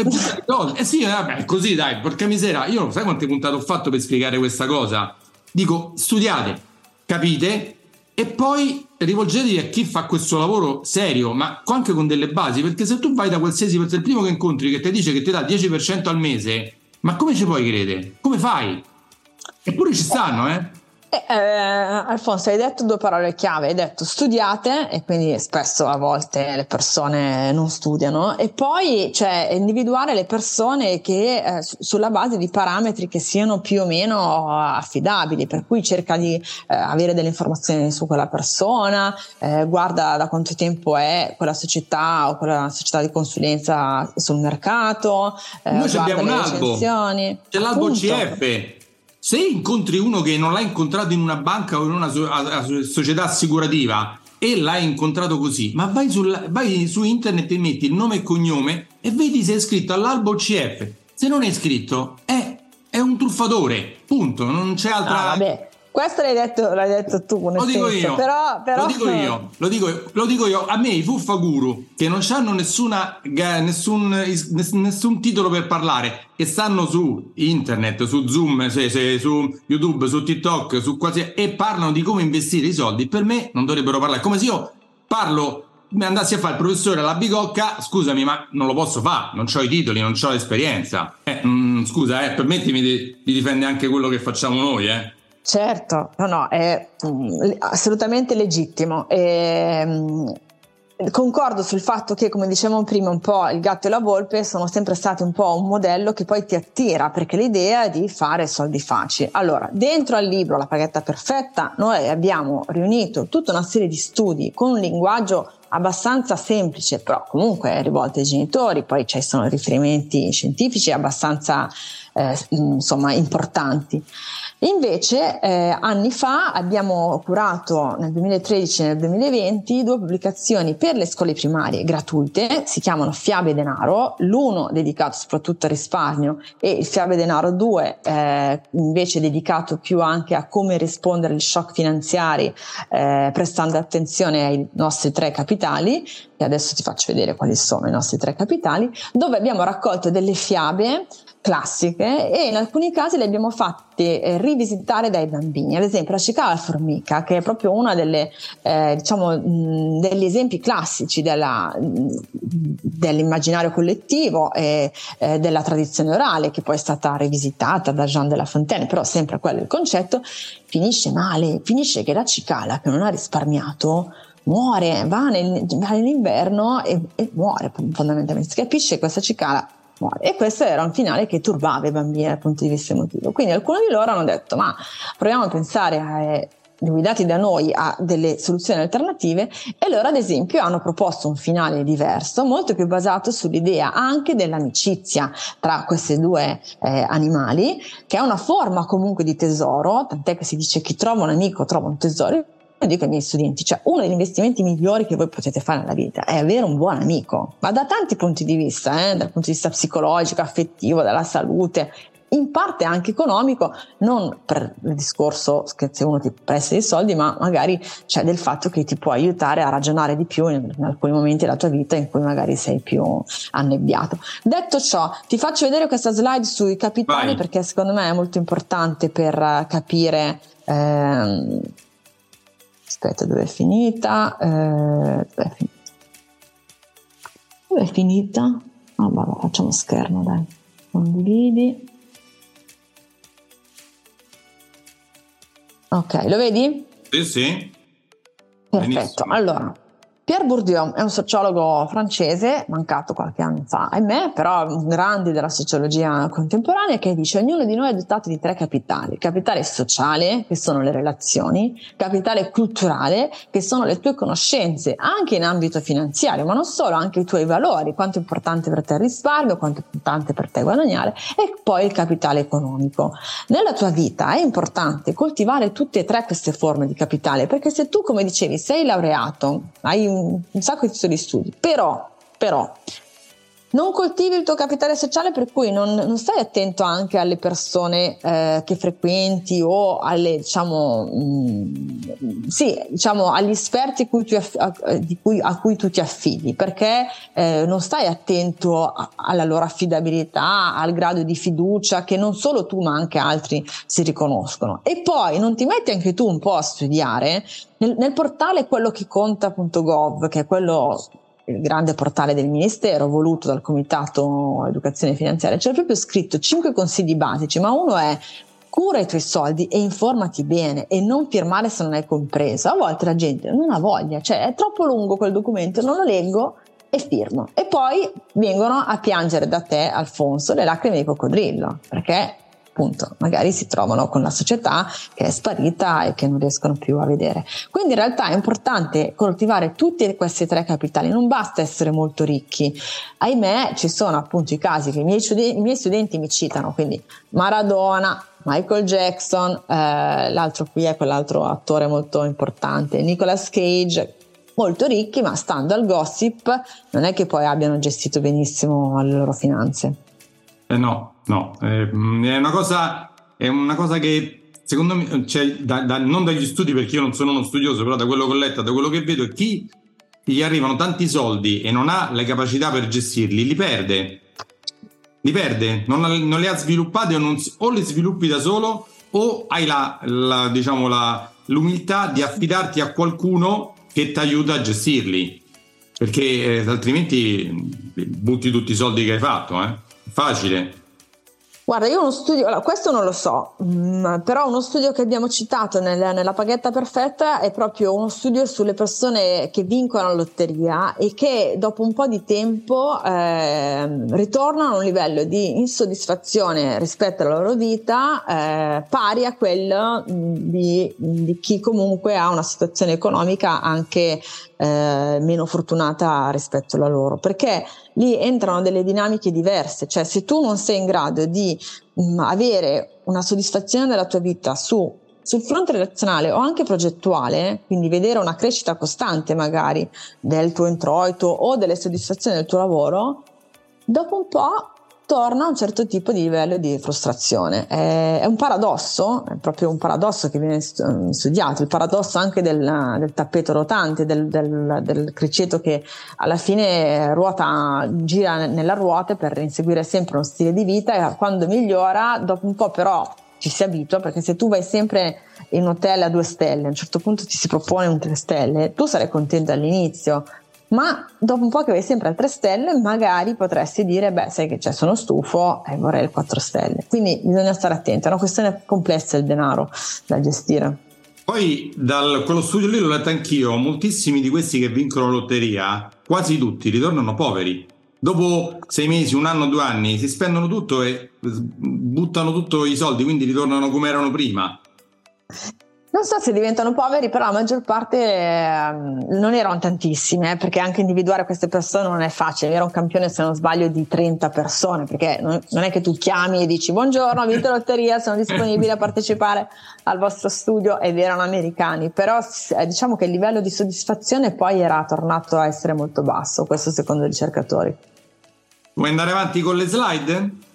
Eh sì, vabbè, così dai, porca misera, io sai quante puntate ho fatto per spiegare questa cosa? Dico, studiate, capite e poi rivolgetevi a chi fa questo lavoro serio, ma anche con delle basi, perché se tu vai da qualsiasi persona, il primo che incontri che ti dice che ti dà 10% al mese, ma come ci puoi credere? Come fai? Eppure ci stanno, eh? Eh, eh, Alfonso, hai detto due parole chiave, hai detto studiate e quindi spesso a volte le persone non studiano. E poi cioè, individuare le persone che eh, sulla base di parametri che siano più o meno affidabili, per cui cerca di eh, avere delle informazioni su quella persona, eh, guarda da quanto tempo è quella società o quella società di consulenza sul mercato, eh, noi abbiamo un albo, c'è l'albo. CF se incontri uno che non l'hai incontrato in una banca o in una società assicurativa e l'hai incontrato così, ma vai, sul, vai su internet e metti il nome e cognome e vedi se è iscritto all'albo CF. Se non è iscritto, è, è un truffatore, punto, non c'è altra... Ah, vabbè. Questo l'hai detto, l'hai detto tu, lo dico senso, io, però, però... Lo, dico io lo, dico, lo dico io, a me i fuffaguru che non hanno nessuna, nessun, nessun titolo per parlare, che stanno su internet, su Zoom, se, se, su YouTube, su TikTok, su qualsiasi, e parlano di come investire i soldi, per me non dovrebbero parlare. Come se io parlo mi andassi a fare il professore alla bicocca, scusami, ma non lo posso fare, non ho i titoli, non ho l'esperienza. Eh, mm, scusa, eh, permettimi di, di difendere anche quello che facciamo noi, eh. Certo, no, no, è mm, assolutamente legittimo. E, concordo sul fatto che, come dicevamo prima, un po' il gatto e la volpe sono sempre stati un po' un modello che poi ti attira, perché l'idea è di fare soldi facili. Allora, dentro al libro La paghetta perfetta, noi abbiamo riunito tutta una serie di studi con un linguaggio abbastanza semplice, però comunque rivolto ai genitori, poi ci sono riferimenti scientifici abbastanza eh, insomma importanti. Invece, eh, anni fa abbiamo curato nel 2013 e nel 2020 due pubblicazioni per le scuole primarie gratuite, si chiamano Fiabe Denaro, l'uno dedicato soprattutto al risparmio e il Fiabe Denaro 2 eh, invece dedicato più anche a come rispondere agli shock finanziari, eh, prestando attenzione ai nostri tre capitali, e adesso ti faccio vedere quali sono i nostri tre capitali, dove abbiamo raccolto delle fiabe classiche e in alcuni casi le abbiamo fatte eh, rivisitare dai bambini. Ad esempio la cicala formica, che è proprio uno eh, diciamo, degli esempi classici della, dell'immaginario collettivo e eh, della tradizione orale, che poi è stata rivisitata da Jean de La Fontaine, però sempre quello è il concetto, finisce male, finisce che la cicala che non ha risparmiato muore, va, nel, va nell'inverno e, e muore fondamentalmente. Si capisce che questa cicala. E questo era un finale che turbava i bambini dal punto di vista emotivo. Quindi alcuni di loro hanno detto: Ma proviamo a pensare a eh, guidati da noi a delle soluzioni alternative e loro ad esempio hanno proposto un finale diverso molto più basato sull'idea anche dell'amicizia tra questi due eh, animali che è una forma comunque di tesoro tant'è che si dice chi trova un amico trova un tesoro dico ai miei studenti, cioè uno degli investimenti migliori che voi potete fare nella vita è avere un buon amico, ma da tanti punti di vista, eh, dal punto di vista psicologico, affettivo, della salute, in parte anche economico, non per il discorso che se uno ti presta dei soldi, ma magari c'è del fatto che ti può aiutare a ragionare di più in, in, alcuni momenti della tua vita in cui magari sei più annebbiato. Detto ciò, ti faccio vedere questa slide sui capitali Vai. perché secondo me è molto importante per capire. Ehm, aspetta dove è finita? Eh, dove è finita dove è finita? Ah vabbè facciamo schermo dai. Condividi ok lo vedi? sì sì. Perfetto. Benissimo. allora Pierre Bourdieu è un sociologo francese, mancato qualche anno fa, ahimè, però un grande della sociologia contemporanea, che dice ognuno di noi è dotato di tre capitali. Capitale sociale, che sono le relazioni, capitale culturale, che sono le tue conoscenze, anche in ambito finanziario, ma non solo, anche i tuoi valori, quanto è importante per te il risparmio, quanto è importante per te guadagnare, e poi il capitale economico. Nella tua vita è importante coltivare tutte e tre queste forme di capitale, perché se tu, come dicevi, sei laureato, hai un un, sacco di di studi, però, però non coltivi il tuo capitale sociale per cui non, non stai attento anche alle persone eh, che frequenti o alle, diciamo, mh, mm, sì, diciamo, agli esperti cui aff- a, cui, a, cui tu ti affidi perché eh, non stai attento a, alla loro affidabilità, al grado di fiducia che non solo tu ma anche altri si riconoscono. E poi non ti metti anche tu un po' a studiare nel, nel portale quello che conta.gov che è quello il grande portale del Ministero voluto dal Comitato Educazione Finanziaria, c'è proprio scritto cinque consigli basici, ma uno è cura i tuoi soldi e informati bene e non firmare se non hai compreso. A volte la gente non ha voglia, cioè è troppo lungo quel documento, non lo leggo e firmo. E poi vengono a piangere da te, Alfonso, le lacrime di coccodrillo, perché appunto magari si trovano con la società che è sparita e che non riescono più a vedere. Quindi in realtà è importante coltivare tutti questi tre capitali, non basta essere molto ricchi. Ahimè ci sono appunto i casi che i miei, i miei studenti mi citano, quindi Maradona, Michael Jackson, eh, l'altro qui è quell'altro attore molto importante, Nicolas Cage, molto ricchi, ma stando al gossip non è che poi abbiano gestito benissimo le loro finanze. Eh no, no, eh, è una cosa, è una cosa che secondo me, cioè, da, da, non dagli studi perché io non sono uno studioso, però da quello che ho letto, da quello che vedo, è chi gli arrivano tanti soldi e non ha le capacità per gestirli, li perde. Li perde, non, non li ha sviluppati o, non, o, li sviluppi da solo o hai la, la, diciamo, la, l'umiltà di affidarti a qualcuno che ti aiuta a gestirli. Perché eh, altrimenti butti tutti i soldi che hai fatto, eh? Facile. Guarda, io uno studio, questo non lo so, mm, però uno studio che abbiamo citato nel, nella paghetta perfetta è proprio uno studio sulle persone che vincono la lotteria e che dopo un po' di tempo eh, ritornano a un livello di insoddisfazione rispetto alla loro vita eh, pari a quello mm, di, di, chi comunque ha una situazione economica anche eh, meno fortunata rispetto alla loro, perché lì entrano delle dinamiche diverse, cioè se tu non sei in grado di mh, mm, avere una soddisfazione della tua vita su, sul fronte relazionale o anche progettuale, quindi vedere una crescita costante magari del tuo introito o delle soddisfazioni del tuo lavoro, dopo un po' torna a un certo tipo di livello di frustrazione. È, è un paradosso, è proprio un paradosso che viene studiato, il paradosso anche del, del tappeto rotante, del, del, del, criceto che alla fine ruota, gira nella ruota per inseguire sempre uno stile di vita e quando migliora, dopo un po' però ci si abitua perché se tu vai sempre in hotel a due stelle, a un certo punto ti si propone un tre stelle, tu sarai contento all'inizio, ma dopo un po' che vai sempre a 3 stelle magari potresti dire beh sai che c'è sono stufo e vorrei il 4 stelle quindi bisogna stare attenti è una questione complessa il denaro da gestire. Poi da quello studio lì l'ho letto anch'io moltissimi di questi che vincono la lotteria quasi tutti ritornano poveri. Dopo sei mesi, un anno, due anni si spendono tutto e buttano tutti i soldi quindi ritornano come erano prima non so se diventano poveri, però la maggior parte eh, non erano tantissime, eh, perché anche individuare queste persone non è facile. Era un campione, se non sbaglio, di 30 persone, perché non, non è che tu chiami e dici buongiorno, ho vinto lotteria, sono disponibile a partecipare al vostro studio ed erano americani, però eh, diciamo che il livello di soddisfazione poi era tornato a essere molto basso, questo secondo i ricercatori. Vuoi andare avanti con le slide?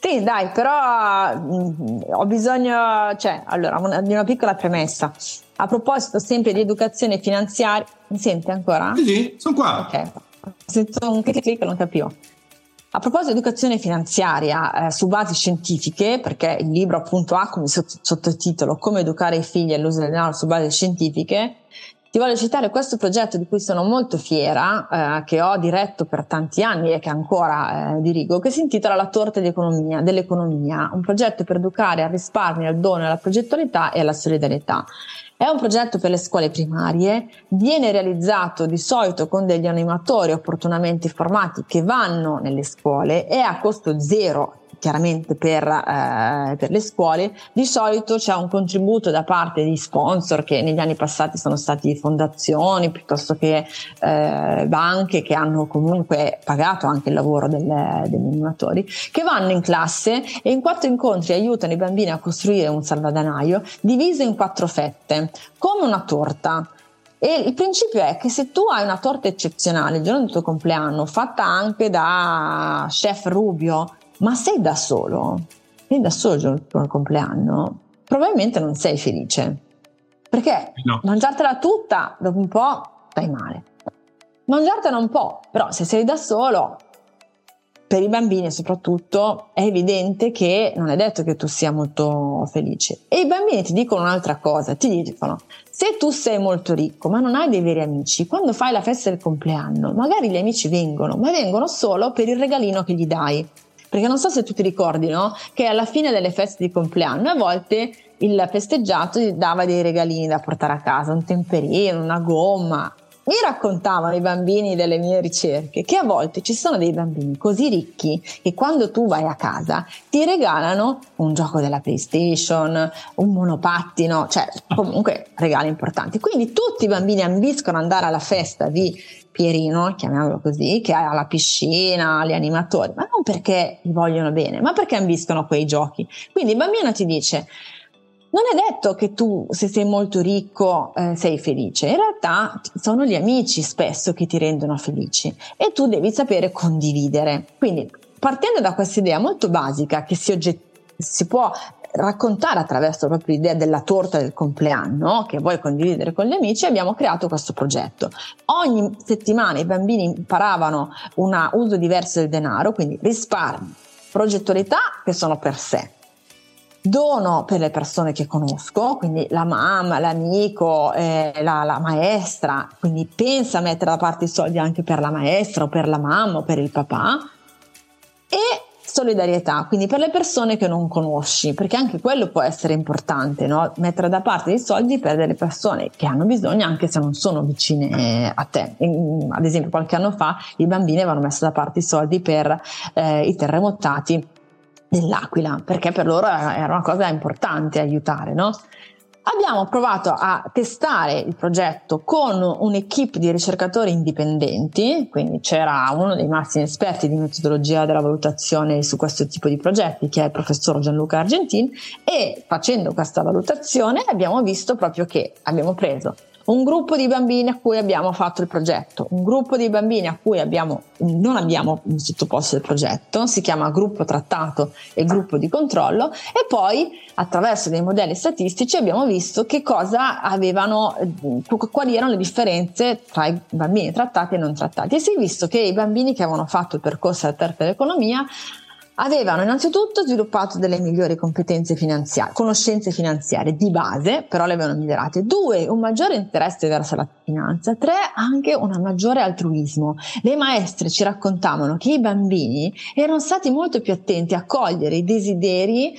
Sì, dai, però mh, mm, ho bisogno, cioè, allora, una, di una piccola premessa. A proposito sempre di educazione finanziaria, mi sente ancora? Sì, sì, sono qua. Ok, sento un clic clic, non capivo. A proposito di educazione finanziaria eh, su basi scientifiche, perché il libro appunto ha come sottotitolo Come educare i figli all'uso del denaro su basi scientifiche, ti voglio citare questo progetto di cui sono molto fiera, eh, che ho diretto per tanti anni e che ancora eh, dirigo, che si intitola La torta dell'economia, un progetto per educare al risparmio, al dono, alla progettualità e alla solidarietà. È un progetto per le scuole primarie, viene realizzato di solito con degli animatori opportunamente formati che vanno nelle scuole, è a costo zero chiaramente per, eh, per, le scuole, di solito c'è un contributo da parte di sponsor che negli anni passati sono stati fondazioni piuttosto che eh, banche che hanno comunque pagato anche il lavoro delle, degli animatori, che vanno in classe e in quattro incontri aiutano i bambini a costruire un salvadanaio diviso in quattro fette, come una torta. E il principio è che se tu hai una torta eccezionale il giorno del tuo compleanno, fatta anche da chef Rubio, ma sei da solo, sei da solo il giorno del tuo compleanno, probabilmente non sei felice. Perché no. mangiartela tutta dopo un po' stai male. Mangiartela un po', però se sei da solo, per i bambini soprattutto, è evidente che non è detto che tu sia molto felice. E i bambini ti dicono un'altra cosa, ti dicono, se tu sei molto ricco ma non hai dei veri amici, quando fai la festa del compleanno, magari gli amici vengono, ma vengono solo per il regalino che gli dai. Perché non so se tu ti ricordi, no? Che alla fine delle feste di compleanno a volte il festeggiato gli dava dei regalini da portare a casa, un temperino, una gomma. Mi raccontavano i bambini delle mie ricerche che a volte ci sono dei bambini così ricchi che quando tu vai a casa ti regalano un gioco della PlayStation, un monopattino, cioè comunque regali importanti. Quindi tutti i bambini ambiscono ad andare alla festa di Pierino, chiamiamolo così, che ha la piscina, gli animatori, ma non perché gli vogliono bene, ma perché ambiscono quei giochi. Quindi il bambino ti dice, non è detto che tu, se sei molto ricco, eh, sei felice. In realtà sono gli amici spesso che ti rendono felici e tu devi sapere condividere. Quindi, partendo da questa idea molto basica che si, ogget- si può raccontare attraverso proprio l'idea della torta del compleanno che vuoi condividere con gli amici, abbiamo creato questo progetto. Ogni settimana i bambini imparavano un uso diverso del denaro, quindi risparmio, progettualità che sono per sé, dono per le persone che conosco, quindi la mamma, l'amico, eh, la, la, maestra, quindi pensa a mettere da parte i soldi anche per la maestra o per la mamma o per il papà e solidarietà, quindi per le persone che non conosci, perché anche quello può essere importante, no? mettere da parte dei soldi per delle persone che hanno bisogno anche se non sono vicine a te. Ad esempio qualche anno fa i bambini avevano messo da parte i soldi per eh, i terremotati dell'Aquila, perché per loro era una cosa importante aiutare, no? Abbiamo provato a testare il progetto con un'equipe di ricercatori indipendenti, quindi c'era uno dei massimi esperti di metodologia della valutazione su questo tipo di progetti, che è il professor Gianluca Argentin, e facendo questa valutazione abbiamo visto proprio che abbiamo preso un gruppo di bambini a cui abbiamo fatto il progetto, un gruppo di bambini a cui abbiamo, non abbiamo sottoposto il progetto, si chiama gruppo trattato e gruppo di controllo e poi attraverso dei modelli statistici abbiamo visto che cosa avevano, quali erano le differenze tra i bambini trattati e non trattati. E si è visto che i bambini che avevano fatto il percorso all'aperto dell'economia avevano innanzitutto sviluppato delle migliori competenze finanziarie, conoscenze finanziarie di base, però le avevano migliorate. Due, un maggiore interesse verso la finanza. Tre, anche un maggiore altruismo. Le maestre ci raccontavano che i bambini erano stati molto più attenti a cogliere i desideri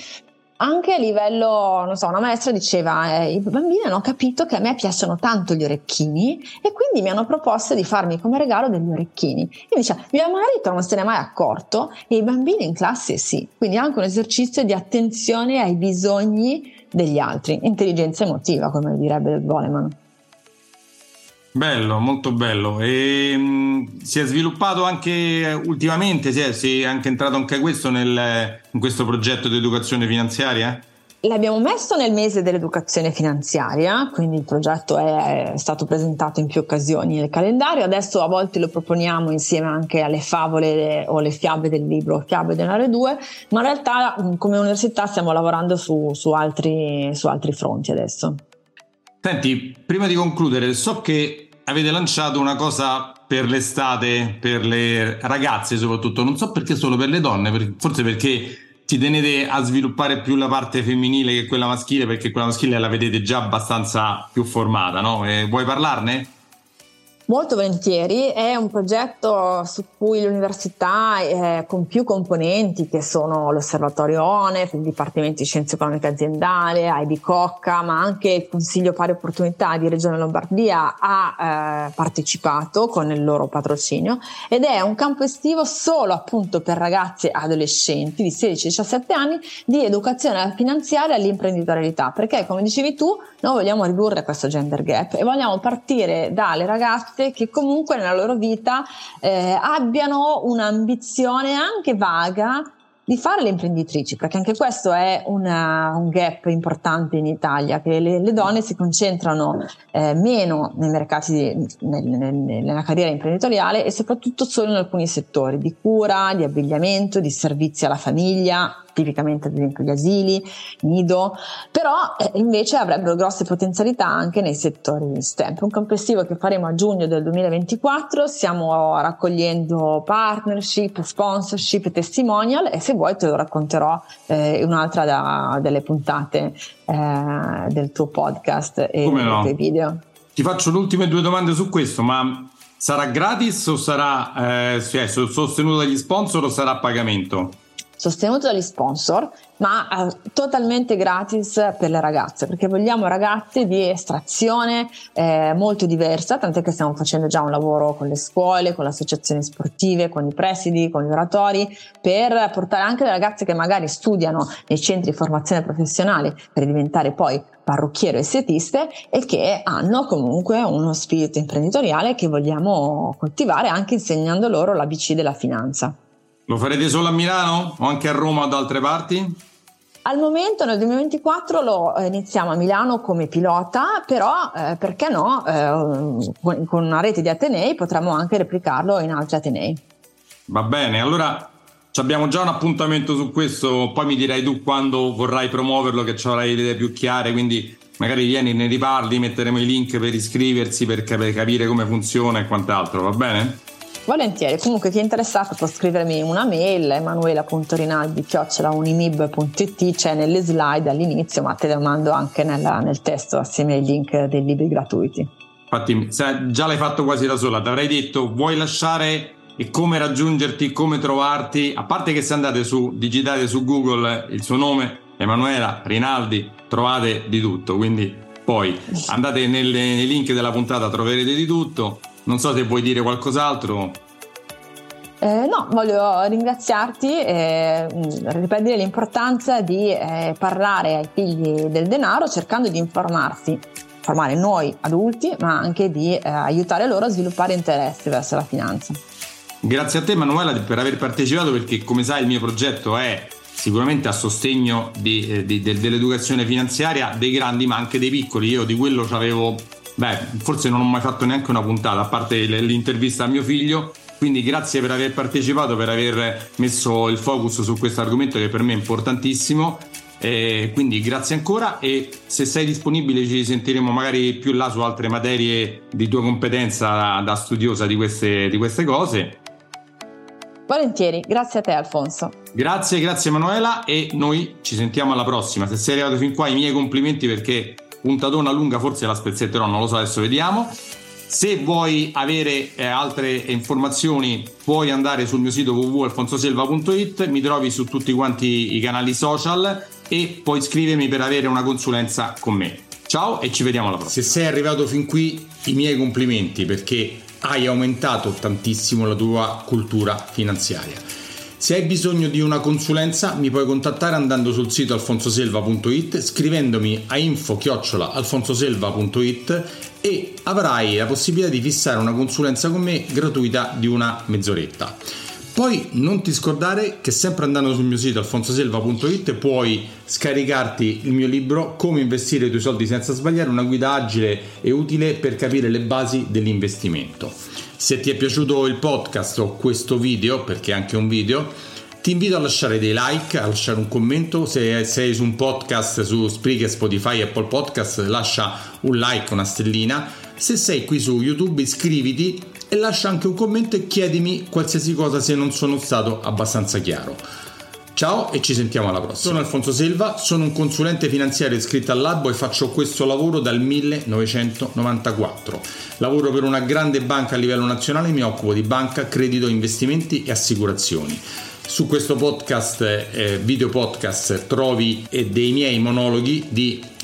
anche a livello, non so, una maestra diceva, eh, i bambini hanno capito che a me piacciono tanto gli orecchini e quindi mi hanno proposto di farmi come regalo degli orecchini. Io diceva, mio marito non se n'è mai accorto e i bambini in classe sì. Quindi anche un esercizio di attenzione ai bisogni degli altri, intelligenza emotiva, come direbbe Goleman. Bello, molto bello. E, mh, mm, si è sviluppato anche ultimamente, si è, si è anche entrato anche questo nel, in questo progetto di educazione finanziaria? L'abbiamo messo nel mese dell'educazione finanziaria, quindi il progetto è stato presentato in più occasioni nel calendario, adesso a volte lo proponiamo insieme anche alle favole o alle fiabe del libro Fiabe denare 2, ma in realtà come università stiamo lavorando su, su, altri, su altri fronti adesso. Senti, prima di concludere, so che avete lanciato una cosa per l'estate, per le ragazze soprattutto, non so perché solo per le donne, forse perché ti tenete a sviluppare più la parte femminile che quella maschile, perché quella maschile la vedete già abbastanza più formata, no? E vuoi parlarne? Molto volentieri, è un progetto su cui l'università eh, con più componenti che sono l'Osservatorio ONEF, il Dipartimento di Scienze Economiche Aziendali, IB Cocca, ma anche il Consiglio Pari Opportunità di Regione Lombardia ha eh, partecipato con il loro patrocinio ed è un campo estivo solo appunto per ragazzi e adolescenti di 16-17 anni di educazione finanziaria all'imprenditorialità, perché come dicevi tu noi vogliamo ridurre questo gender gap e vogliamo partire dalle ragazze ragazze che comunque nella loro vita eh, abbiano un'ambizione anche vaga di fare le imprenditrici, perché anche questo è una, un gap importante in Italia, che le, le donne si concentrano eh, meno nei mercati, nel, nel, nella carriera imprenditoriale e soprattutto solo in alcuni settori di cura, di abbigliamento, di servizi alla famiglia, tipicamente ad esempio gli asili, nido, però eh, invece avrebbero grosse potenzialità anche nei settori STEM. Un complessivo che faremo a giugno del 2024, stiamo raccogliendo partnership, sponsorship, testimonial e se vuoi te lo racconterò eh, in un'altra da, delle puntate eh, del tuo podcast e Come no? dei video. Ti faccio le ultime due domande su questo, ma sarà gratis o sarà eh, cioè, sostenuto dagli sponsor o sarà a pagamento? Sostenuto dagli sponsor, ma eh, totalmente gratis per le ragazze, perché vogliamo ragazze di estrazione eh, molto diversa, tant'è che stiamo facendo già un lavoro con le scuole, con le associazioni sportive, con i presidi, con gli oratori, per portare anche le ragazze che magari studiano nei centri di formazione professionale per diventare poi parrucchiere o estetiste e che hanno comunque uno spirito imprenditoriale che vogliamo coltivare anche insegnando loro l'ABC della finanza. Lo farete solo a Milano o anche a Roma o da altre parti? Al momento nel 2024 lo eh, iniziamo a Milano come pilota, però eh, perché no, eh, con una rete di Atenei potremmo anche replicarlo in altri Atenei. Va bene, allora abbiamo già un appuntamento su questo, poi mi dirai tu quando vorrai promuoverlo che ci avrai le idee più chiare, quindi magari vieni, ne riparli, metteremo i link per iscriversi, per capire come funziona e quant'altro, va bene? Volentieri, comunque chi è interessato può scrivermi una mail emanuela.rinaldi.unimib.it c'è nelle slide all'inizio ma te le mando anche nella, nel testo assieme ai link dei libri gratuiti. Infatti già l'hai fatto quasi da sola, ti avrei detto vuoi lasciare e come raggiungerti, come trovarti, a parte che se andate su, digitate su Google il suo nome, Emanuela Rinaldi, trovate di tutto, quindi poi andate nelle, nei link della puntata, troverete di tutto. Non so se vuoi dire qualcos'altro. Eh, no, voglio ringraziarti e mm, ripetere l'importanza di eh, parlare ai figli del denaro cercando di informarsi, informare noi adulti, ma anche di eh, aiutare loro a sviluppare interesse verso la finanza. Grazie a te Manuela per aver partecipato perché come sai il mio progetto è sicuramente a sostegno di, eh, di, dell'educazione finanziaria dei grandi ma anche dei piccoli. Io di quello avevo, beh, forse non ho mai fatto neanche una puntata, a parte l'intervista a mio figlio. Quindi grazie per aver partecipato, per aver messo il focus su questo argomento che per me è importantissimo. Eh, quindi grazie ancora e se sei disponibile ci sentiremo magari più là su altre materie di tua competenza da, studiosa di queste, di queste cose Volentieri, grazie a te Alfonso. Grazie, grazie Emanuela e noi ci sentiamo alla prossima. Se sei arrivato fin qua i miei complimenti perché puntatona lunga forse la spezzetterò, non lo so, adesso vediamo. Se vuoi avere eh, altre informazioni puoi andare sul mio sito www.alfonsoselva.it, mi trovi su tutti quanti i canali social e puoi iscrivermi per avere una consulenza con me. Ciao e ci vediamo alla prossima. Se sei arrivato fin qui i miei complimenti perché hai aumentato tantissimo la tua cultura finanziaria. Se hai bisogno di una consulenza mi puoi contattare andando sul sito alfonsoselva.it scrivendomi a info-alfonsoselva.it e avrai la possibilità di fissare una consulenza con me gratuita di una mezz'oretta. Poi non ti scordare che sempre andando sul mio sito alfonsoselva.it puoi scaricarti il mio libro Come investire i tuoi soldi senza sbagliare, una guida agile e utile per capire le basi dell'investimento. Se ti è piaciuto il podcast o questo video, perché è anche un video, ti invito a lasciare dei like, a lasciare un commento. Se sei su un podcast su Spreaker, Spotify, Apple Podcast, lascia un like, una stellina. Se sei qui su YouTube, iscriviti e lascia anche un commento e chiedimi qualsiasi cosa se non sono stato abbastanza chiaro. Ciao e ci sentiamo alla prossima. Sono Alfonso Silva, sono un consulente finanziario iscritto al Labo e faccio questo lavoro dal 1994. Lavoro per una grande banca a livello nazionale e mi occupo di banca, credito, investimenti e assicurazioni. Su questo podcast, eh, video podcast, trovi eh, dei miei monologhi di